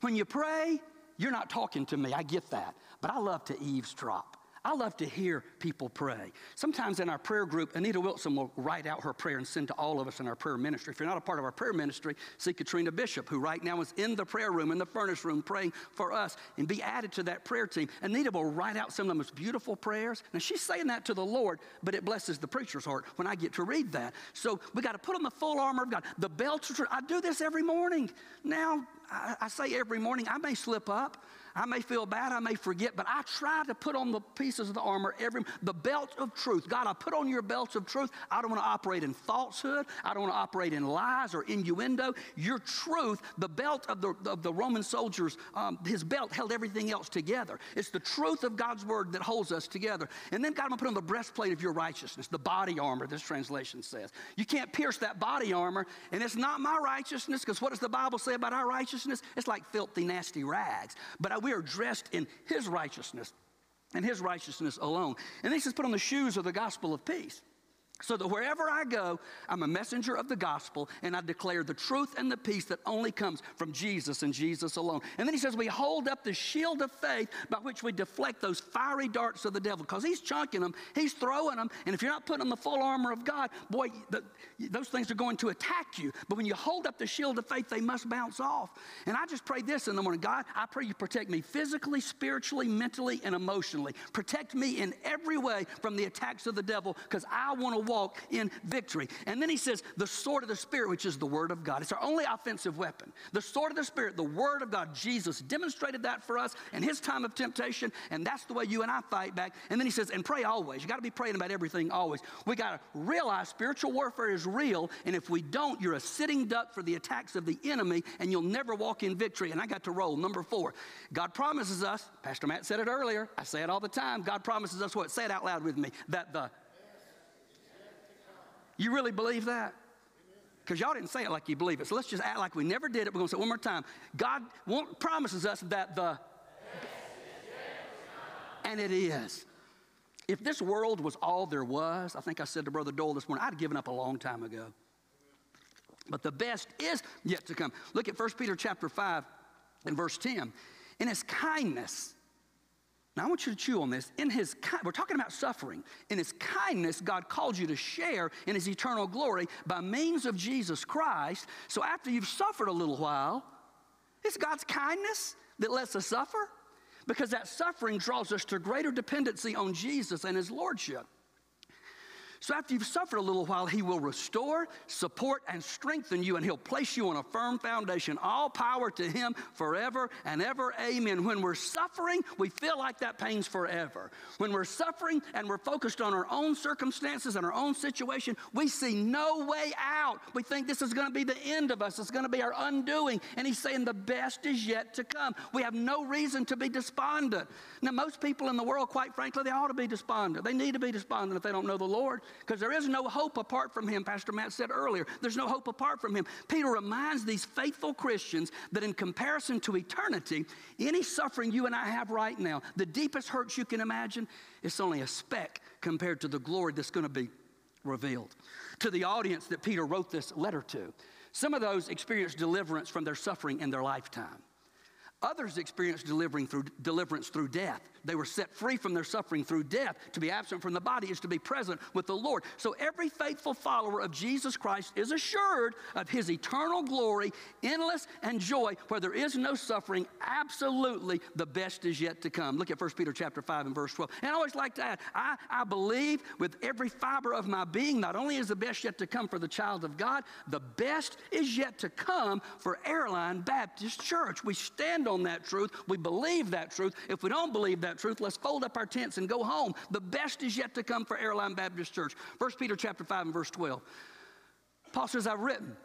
When you pray, you're not talking to me. I get that. But I love to eavesdrop. I love to hear people pray. Sometimes in our prayer group, Anita Wilson will write out her prayer and send to all of us in our prayer ministry. If you're not a part of our prayer ministry, see Katrina Bishop, who right now is in the prayer room, in the furnace room, praying for us, and be added to that prayer team. Anita will write out some of the most beautiful prayers. Now, she's saying that to the Lord, but it blesses the preacher's heart when I get to read that. So we got to put on the full armor of God. The belt. I do this every morning. Now, I, I say every morning, I may slip up. I may feel bad, I may forget, but I try to put on the pieces of the armor every the belt of truth. God, I put on your belt of truth. I don't want to operate in falsehood. I don't want to operate in lies or innuendo. Your truth, the belt of the, of the Roman soldiers, um, his belt held everything else together. It's the truth of God's word that holds us together. And then God, I'm going to put on the breastplate of your righteousness, the body armor, this translation says. You can't pierce that body armor, and it's not my righteousness, because what does the Bible say about our righteousness? It's like filthy, nasty rags. But I we are dressed in his righteousness and his righteousness alone. And he says, put on the shoes of the gospel of peace. So that wherever I go, I'm a messenger of the gospel and I declare the truth and the peace that only comes from Jesus and Jesus alone. And then he says, We hold up the shield of faith by which we deflect those fiery darts of the devil because he's chunking them, he's throwing them. And if you're not putting on the full armor of God, boy, the, those things are going to attack you. But when you hold up the shield of faith, they must bounce off. And I just pray this in the morning God, I pray you protect me physically, spiritually, mentally, and emotionally. Protect me in every way from the attacks of the devil because I want to walk in victory. And then he says, the sword of the Spirit, which is the word of God. It's our only offensive weapon. The sword of the Spirit, the word of God. Jesus demonstrated that for us in his time of temptation, and that's the way you and I fight back. And then he says, and pray always. You got to be praying about everything always. We got to realize spiritual warfare is real, and if we don't, you're a sitting duck for the attacks of the enemy, and you'll never walk in victory. And I got to roll. Number four, God promises us, Pastor Matt said it earlier, I say it all the time, God promises us what? Say it out loud with me, that the you really believe that? Because y'all didn't say it like you believe it. So let's just act like we never did it. We're going to say one more time. God promises us that the. And it is. If this world was all there was, I think I said to Brother Dole this morning, I'd given up a long time ago. But the best is yet to come. Look at 1 Peter chapter 5 and verse 10. In his kindness, now, I want you to chew on this. In his, we're talking about suffering. In his kindness, God called you to share in his eternal glory by means of Jesus Christ. So, after you've suffered a little while, it's God's kindness that lets us suffer because that suffering draws us to greater dependency on Jesus and his lordship. So after you've suffered a little while, he will restore, support, and strengthen you, and he'll place you on a firm foundation. All power to him forever and ever. Amen. When we're suffering, we feel like that pain's forever. When we're suffering and we're focused on our own circumstances and our own situation, we see no way out. We think this is going to be the end of us, it's going to be our undoing. And he's saying the best is yet to come. We have no reason to be despondent. Now, most people in the world, quite frankly, they ought to be despondent. They need to be despondent if they don't know the Lord because there is no hope apart from him. Pastor Matt said earlier, there's no hope apart from him. Peter reminds these faithful Christians that in comparison to eternity, any suffering you and I have right now, the deepest hurts you can imagine, it's only a speck compared to the glory that's going to be revealed. To the audience that Peter wrote this letter to, some of those experienced deliverance from their suffering in their lifetime. Others experienced delivering through, deliverance through death. They were set free from their suffering through death. To be absent from the body is to be present with the Lord. So every faithful follower of Jesus Christ is assured of his eternal glory, endless and joy, where there is no suffering. Absolutely, the best is yet to come. Look at 1 Peter chapter 5 and verse 12. And I always like to add, I, I believe with every fiber of my being, not only is the best yet to come for the child of God, the best is yet to come for Airline Baptist Church. We stand on that truth. We believe that truth. If we don't believe that truth, let's fold up our tents and go home. The best is yet to come for Airline Baptist Church. 1 Peter chapter 5 and verse 12. Paul says, I've written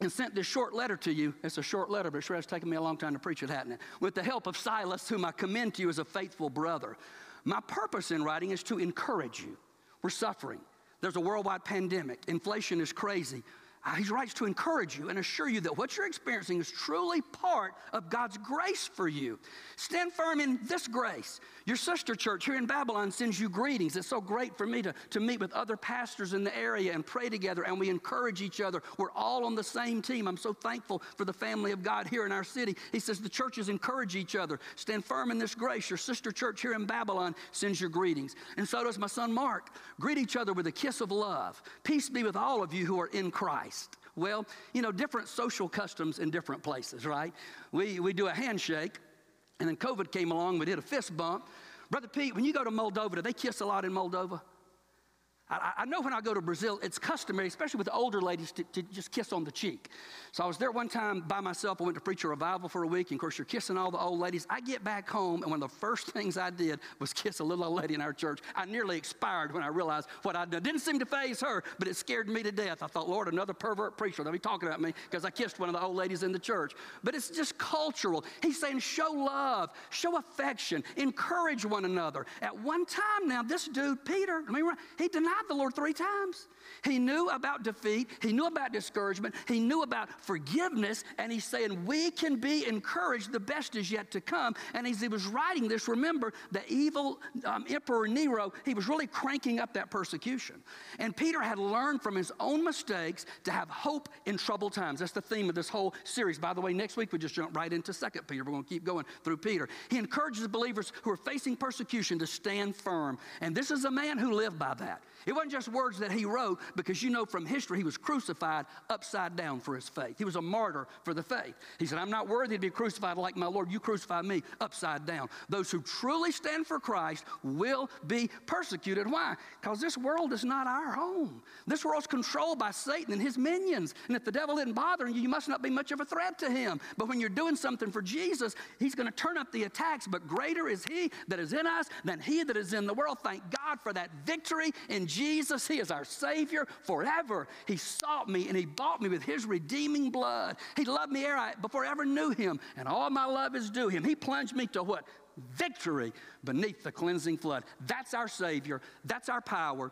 and sent this short letter to you. It's a short letter, but sure has taken me a long time to preach it, hasn't it? With the help of Silas, whom I commend to you as a faithful brother. My purpose in writing is to encourage you. We're suffering. There's a worldwide pandemic. Inflation is crazy. Uh, he writes to encourage you and assure you that what you're experiencing is truly part of God's grace for you. Stand firm in this grace. Your sister church here in Babylon sends you greetings. It's so great for me to, to meet with other pastors in the area and pray together, and we encourage each other. We're all on the same team. I'm so thankful for the family of God here in our city. He says the churches encourage each other. Stand firm in this grace. Your sister church here in Babylon sends your greetings. And so does my son Mark. Greet each other with a kiss of love. Peace be with all of you who are in Christ. Christ? Well, you know, different social customs in different places, right? We, we do a handshake, and then COVID came along, we did a fist bump. Brother Pete, when you go to Moldova, do they kiss a lot in Moldova? I, I, know when I go to Brazil, it's customary, especially with the older ladies, to, to, just kiss on the cheek. So I was there one time by myself. I went to preach a revival for a week, and of course, you're kissing all the old ladies. I get back home, and one of the first things I did was kiss a little old lady in our church. I nearly expired when I realized what I'd done. Didn't seem to faze her, but it scared me to death. I thought, Lord, another pervert preacher. They'll be talking about me because I kissed one of the old ladies in the church. But it's just cultural. He's saying, show love, show affection, encourage one another. At one time now, this dude, Peter, I mean, he denied denied the Lord three times. He knew about defeat, he knew about discouragement, he knew about forgiveness, and he's saying, We can be encouraged, the best is yet to come. And as he was writing this, remember the evil um, Emperor Nero, he was really cranking up that persecution. And Peter had learned from his own mistakes to have hope in troubled times. That's the theme of this whole series. By the way, next week we just jump right into Second Peter. We're going to keep going through Peter. He encourages believers who are facing persecution to stand firm. And this is a man who lived by that. It wasn't just words that he wrote, because you know from history he was crucified upside down for his faith. He was a martyr for the faith. He said, I'm not worthy to be crucified like my Lord. You crucify me upside down. Those who truly stand for Christ will be persecuted. Why? Because this world is not our home. This world's controlled by Satan and his minions. And if the devil isn't bothering you, you must not be much of a threat to him. But when you're doing something for Jesus, he's going to turn up the attacks. But greater is he that is in us than he that is in the world. Thank God for that victory in Jesus. He is our Savior forever. He sought me and He bought me with His redeeming blood. He loved me before I ever knew Him, and all my love is due Him. He plunged me to what? Victory beneath the cleansing flood. That's our Savior, that's our power,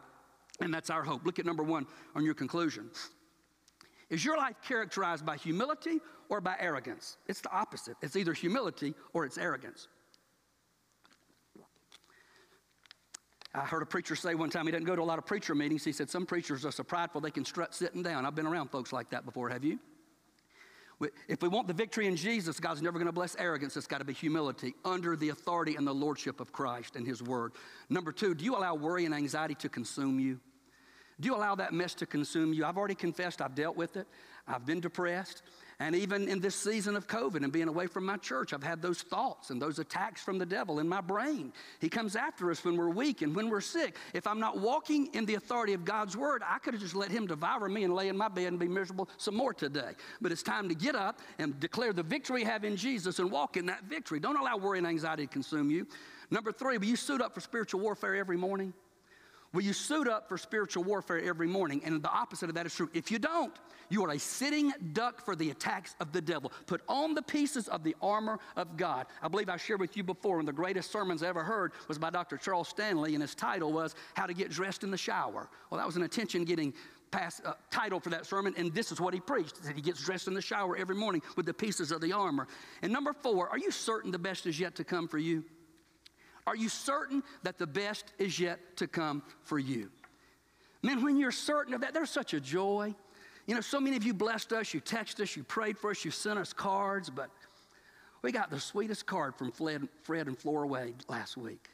and that's our hope. Look at number one on your conclusion. Is your life characterized by humility or by arrogance? It's the opposite. It's either humility or it's arrogance. I heard a preacher say one time he doesn't go to a lot of preacher meetings. He said some preachers are so prideful they can strut sitting down. I've been around folks like that before. Have you? If we want the victory in Jesus, God's never going to bless arrogance. It's got to be humility under the authority and the lordship of Christ and His Word. Number two, do you allow worry and anxiety to consume you? Do you allow that mess to consume you? I've already confessed I've dealt with it. I've been depressed. And even in this season of COVID and being away from my church, I've had those thoughts and those attacks from the devil in my brain. He comes after us when we're weak and when we're sick. If I'm not walking in the authority of God's word, I could have just let him devour me and lay in my bed and be miserable some more today. But it's time to get up and declare the victory we have in Jesus and walk in that victory. Don't allow worry and anxiety to consume you. Number three, will you suit up for spiritual warfare every morning? Will you suit up for spiritual warfare every morning? And the opposite of that is true. If you don't, you are a sitting duck for the attacks of the devil. Put on the pieces of the armor of God. I believe I shared with you before, one of the greatest sermons I ever heard was by Dr. Charles Stanley, and his title was How to Get Dressed in the Shower. Well, that was an attention getting uh, title for that sermon, and this is what he preached that he gets dressed in the shower every morning with the pieces of the armor. And number four, are you certain the best is yet to come for you? Are you certain that the best is yet to come for you? Man, when you're certain of that, there's such a joy. You know, so many of you blessed us, you texted us, you prayed for us, you sent us cards, but we got the sweetest card from Fred, Fred and Flora Wade last week.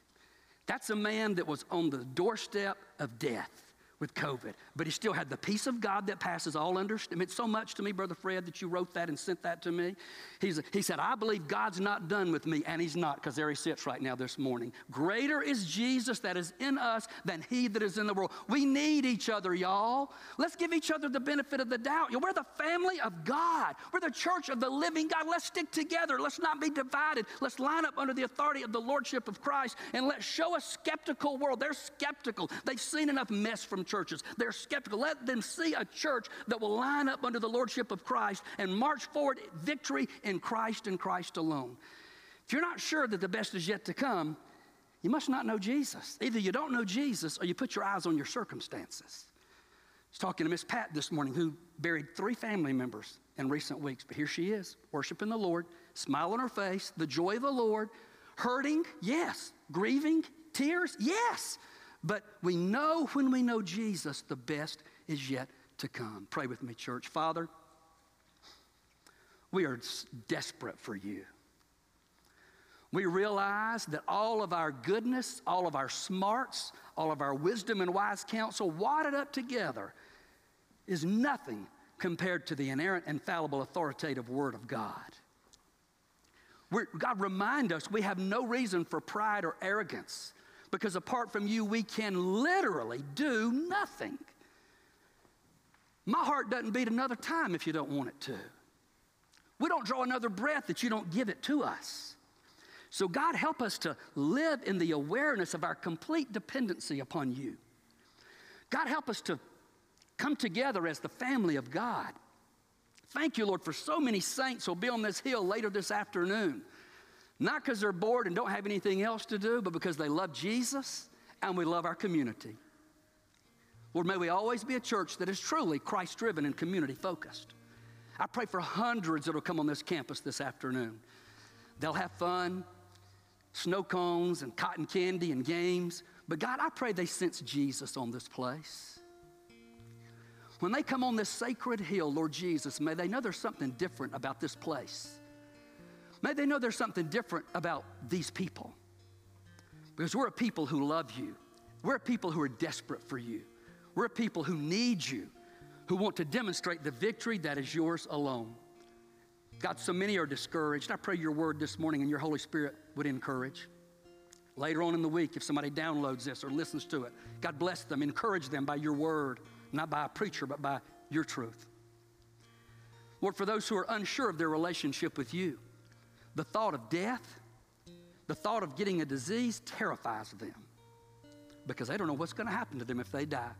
That's a man that was on the doorstep of death with COVID, but he still had the peace of God that passes all understanding. It meant so much to me, Brother Fred, that you wrote that and sent that to me. He's, he said, I believe God's not done with me, and he's not, because there he sits right now this morning. Greater is Jesus that is in us than he that is in the world. We need each other, y'all. Let's give each other the benefit of the doubt. We're the family of God. We're the church of the living God. Let's stick together. Let's not be divided. Let's line up under the authority of the Lordship of Christ, and let's show a skeptical world. They're skeptical. They've seen enough mess from church churches. They're skeptical. Let them see a church that will line up under the lordship of Christ and march forward victory in Christ and Christ alone. If you're not sure that the best is yet to come, you must not know Jesus. Either you don't know Jesus or you put your eyes on your circumstances. I was talking to Miss Pat this morning who buried three family members in recent weeks, but here she is, worshiping the Lord, smile on her face, the joy of the Lord, hurting, yes, grieving, tears, yes. But we know when we know Jesus, the best is yet to come. Pray with me, church. Father, we are desperate for you. We realize that all of our goodness, all of our smarts, all of our wisdom and wise counsel wadded up together is nothing compared to the inerrant, infallible, authoritative Word of God. We're, God, remind us we have no reason for pride or arrogance because apart from you, we can literally do nothing. My heart doesn't beat another time if you don't want it to. We don't draw another breath that you don't give it to us. So, God, help us to live in the awareness of our complete dependency upon you. God, help us to come together as the family of God. Thank you, Lord, for so many saints who'll be on this hill later this afternoon not because they're bored and don't have anything else to do, but because they love Jesus and we love our community. Lord, may we always be a church that is truly Christ driven and community focused. I pray for hundreds that will come on this campus this afternoon. They'll have fun, snow cones and cotton candy and games. But God, I pray they sense Jesus on this place. When they come on this sacred hill, Lord Jesus, may they know there's something different about this place. May they know there's something different about these people. Because we're a people who love you. We're a people who are desperate for you. We're a people who need you, who want to demonstrate the victory that is yours alone. God, so many are discouraged. I pray your word this morning and your Holy Spirit would encourage. Later on in the week, if somebody downloads this or listens to it, God bless them, encourage them by your word, not by a preacher, but by your truth. Lord, for those who are unsure of their relationship with you, the thought of death, the thought of getting a disease terrifies them because they don't know what's going to happen to them if they die.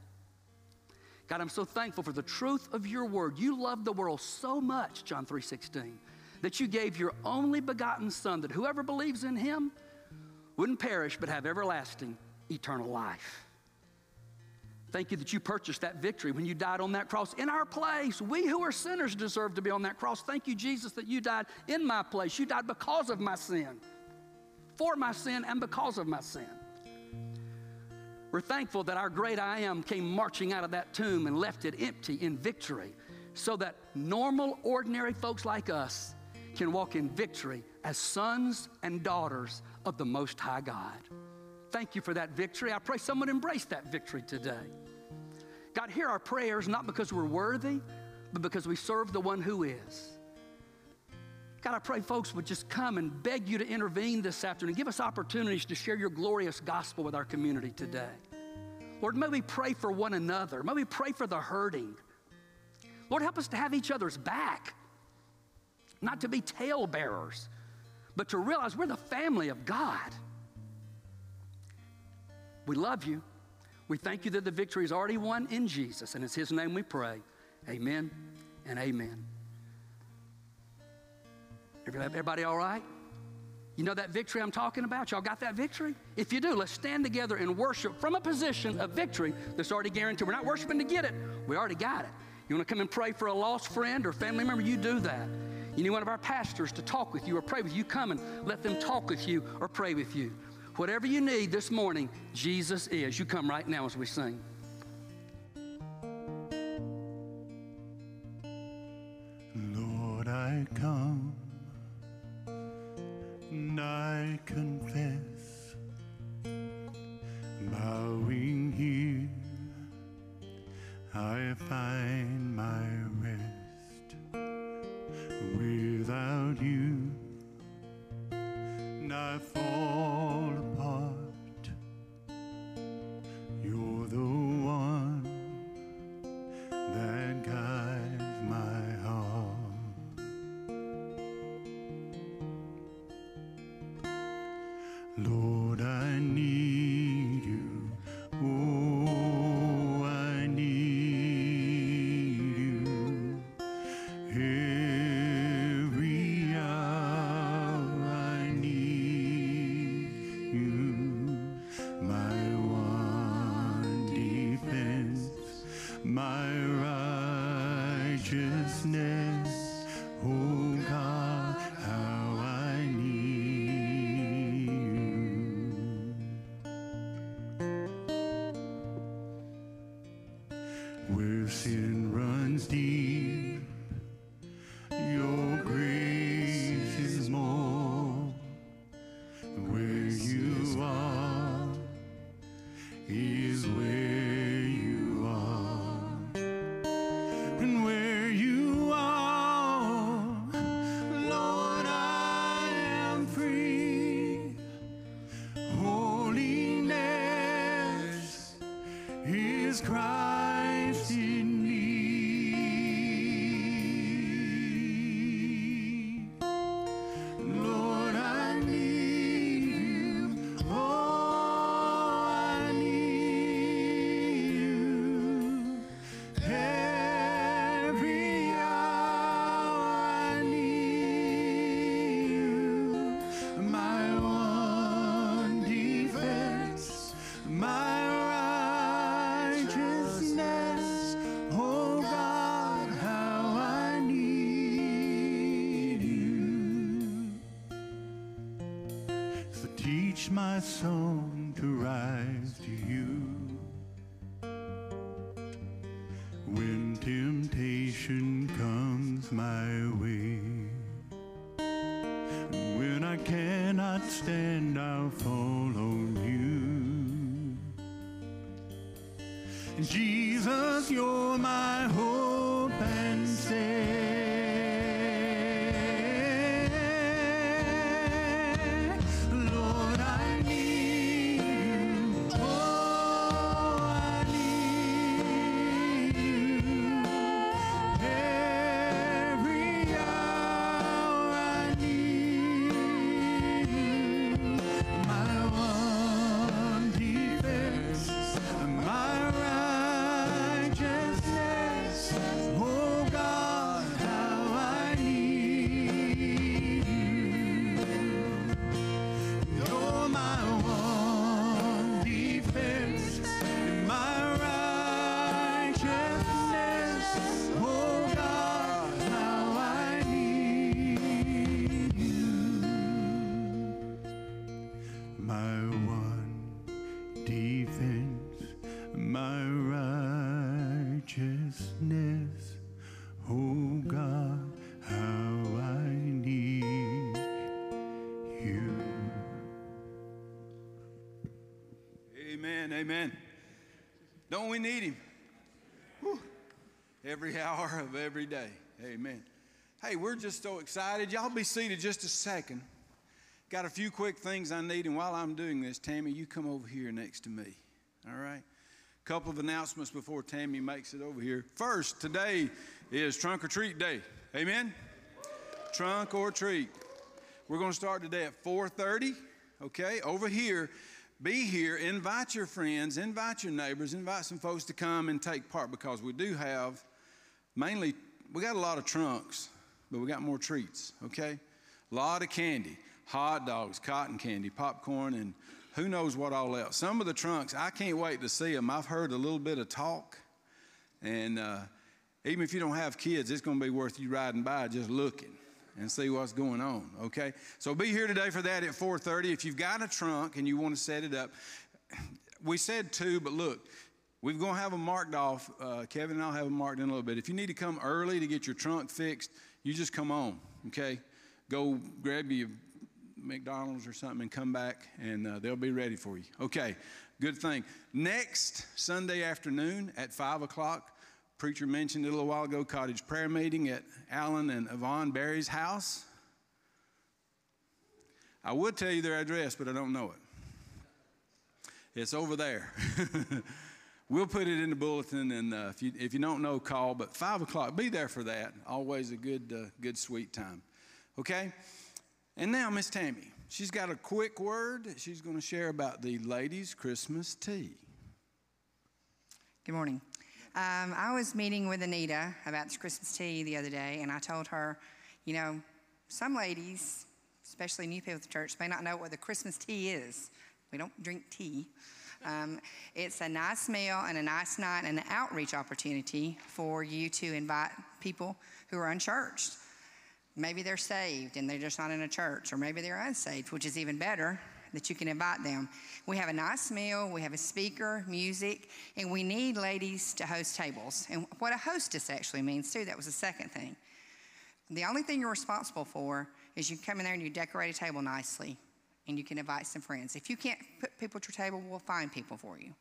God, I'm so thankful for the truth of your word. You love the world so much, John 3:16, that you gave your only begotten son that whoever believes in him wouldn't perish but have everlasting eternal life. Thank you that you purchased that victory when you died on that cross in our place. We who are sinners deserve to be on that cross. Thank you, Jesus, that you died in my place. You died because of my sin, for my sin, and because of my sin. We're thankful that our great I am came marching out of that tomb and left it empty in victory so that normal, ordinary folks like us can walk in victory as sons and daughters of the Most High God. Thank you for that victory. I pray someone embrace that victory today. God, hear our prayers not because we're worthy, but because we serve the one who is. God, I pray folks would just come and beg you to intervene this afternoon. Give us opportunities to share your glorious gospel with our community today. Lord, may we pray for one another. May we pray for the hurting. Lord, help us to have each other's back, not to be tale bearers, but to realize we're the family of God. We love you. We thank you that the victory is already won in Jesus, and it's His name we pray. Amen and amen. Everybody all right? You know that victory I'm talking about? Y'all got that victory? If you do, let's stand together and worship from a position of victory that's already guaranteed. We're not worshiping to get it, we already got it. You want to come and pray for a lost friend or family member? You do that. You need one of our pastors to talk with you or pray with you. Come and let them talk with you or pray with you. Whatever you need this morning, Jesus is. You come right now as we sing. Lord, I come and I confess, bowing here, I find my rest. Without you, I fall Amen. Don't we need him? Whew. Every hour of every day. Amen. Hey, we're just so excited. Y'all be seated just a second. Got a few quick things I need, and while I'm doing this, Tammy, you come over here next to me. All right? Couple of announcements before Tammy makes it over here. First, today is Trunk or Treat Day. Amen? Trunk or Treat. We're going to start today at 4:30. Okay, over here. Be here. Invite your friends. Invite your neighbors. Invite some folks to come and take part because we do have mainly we got a lot of trunks, but we got more treats. Okay, a lot of candy, hot dogs, cotton candy, popcorn, and who knows what all else. Some of the trunks I can't wait to see them. I've heard a little bit of talk, and uh, even if you don't have kids, it's going to be worth you riding by just looking and see what's going on okay? So be here today for that at 4.30 if you've got a trunk and you want to set it up we said two but look we're going to have them marked off. Uh, kevin and i'll have them marked in a little bit. If you need to come early to get your trunk fixed you just come on okay? Go grab your mcdonald's or something and come back and uh, they'll be ready for you okay? Good thing. Next sunday afternoon at 5 o'clock Preacher mentioned it a little while ago, cottage prayer meeting at Alan and Yvonne Barry's house. I would tell you their address, but I don't know it. It's over there. we'll put it in the bulletin, and uh, if, you, if you don't know, call. But 5 o'clock, be there for that. Always a good, uh, good sweet time. Okay? And now, Miss Tammy, she's got a quick word she's going to share about the ladies' Christmas tea. Good morning. Um, I was meeting with Anita about this Christmas tea the other day, and I told her, you know, some ladies, especially new people to church, may not know what the Christmas tea is. We don't drink tea. Um, it's a nice meal and a nice night and an outreach opportunity for you to invite people who are unchurched. Maybe they're saved and they're just not in a church, or maybe they're unsaved, which is even better that you can invite them. We have a nice meal, we have a speaker, music, and we need ladies to host tables. And what a hostess actually means, too, that was the second thing. The only thing you're responsible for is you come in there and you decorate a table nicely and you can invite some friends. If you can't put people at your table, we'll find people for you.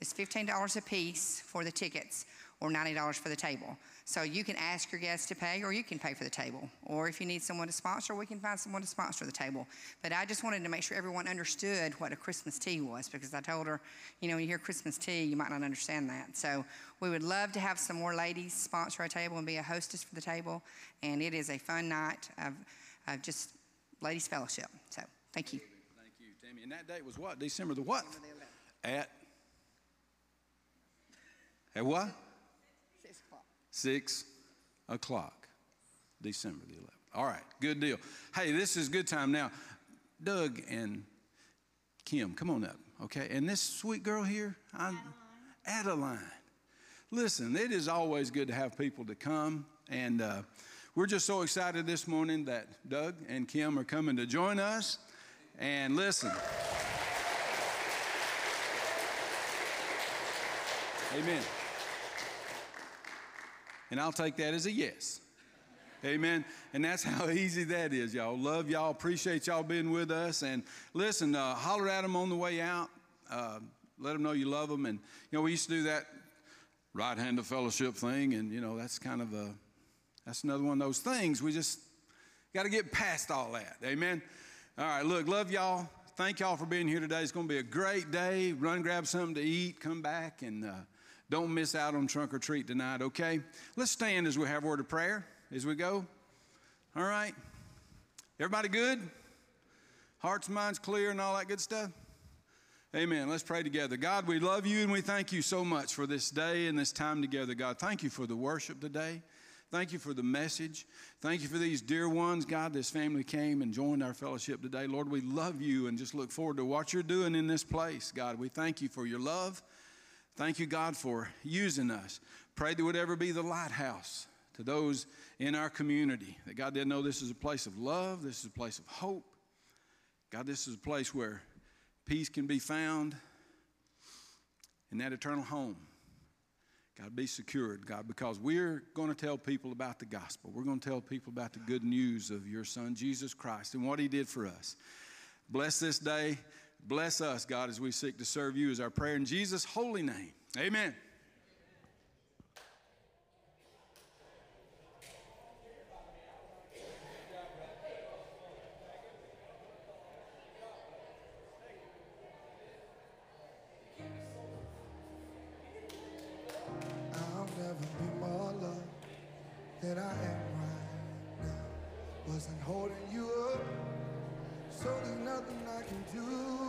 It's $15 a piece for the tickets or $90 for the table. So you can ask your guests to pay or you can pay for the table. Or if you need someone to sponsor, we can find someone to sponsor the table. But I just wanted to make sure everyone understood what a Christmas tea was because I told her, you know, when you hear Christmas tea, you might not understand that. So we would love to have some more ladies sponsor a table and be a hostess for the table. And it is a fun night of, of just ladies' fellowship. So thank you. Thank you, Tammy. And that date was what? December the what? At at what? 6 o'clock, December the 11th. All right, good deal. Hey, this is good time now. Doug and Kim, come on up, okay? And this sweet girl here, I'm, Adeline. Adeline. Listen, it is always good to have people to come, and uh, we're just so excited this morning that Doug and Kim are coming to join us. And listen. Amen. And I'll take that as a yes. Amen. And that's how easy that is, y'all. Love y'all. Appreciate y'all being with us. And listen, uh, holler at them on the way out. Uh, let them know you love them. And, you know, we used to do that right hand of fellowship thing. And, you know, that's kind of a, that's another one of those things. We just got to get past all that. Amen. All right, look, love y'all. Thank y'all for being here today. It's going to be a great day. Run, grab something to eat, come back, and uh, don't miss out on trunk or treat tonight, okay? Let's stand as we have word of prayer as we go. All right? Everybody good? Hearts minds clear and all that good stuff? Amen. Let's pray together. God, we love you and we thank you so much for this day and this time together. God, thank you for the worship today. Thank you for the message. Thank you for these dear ones. God, this family came and joined our fellowship today. Lord, we love you and just look forward to what you're doing in this place. God, we thank you for your love. Thank you, God, for using us. Pray that would ever be the lighthouse to those in our community. That God didn't know this is a place of love, this is a place of hope. God, this is a place where peace can be found in that eternal home. God, be secured, God, because we're going to tell people about the gospel. We're going to tell people about the good news of your Son, Jesus Christ, and what he did for us. Bless this day. Bless us, God, as we seek to serve you, is our prayer in Jesus' holy name. Amen. wasn't holding you up. So there's nothing I can do.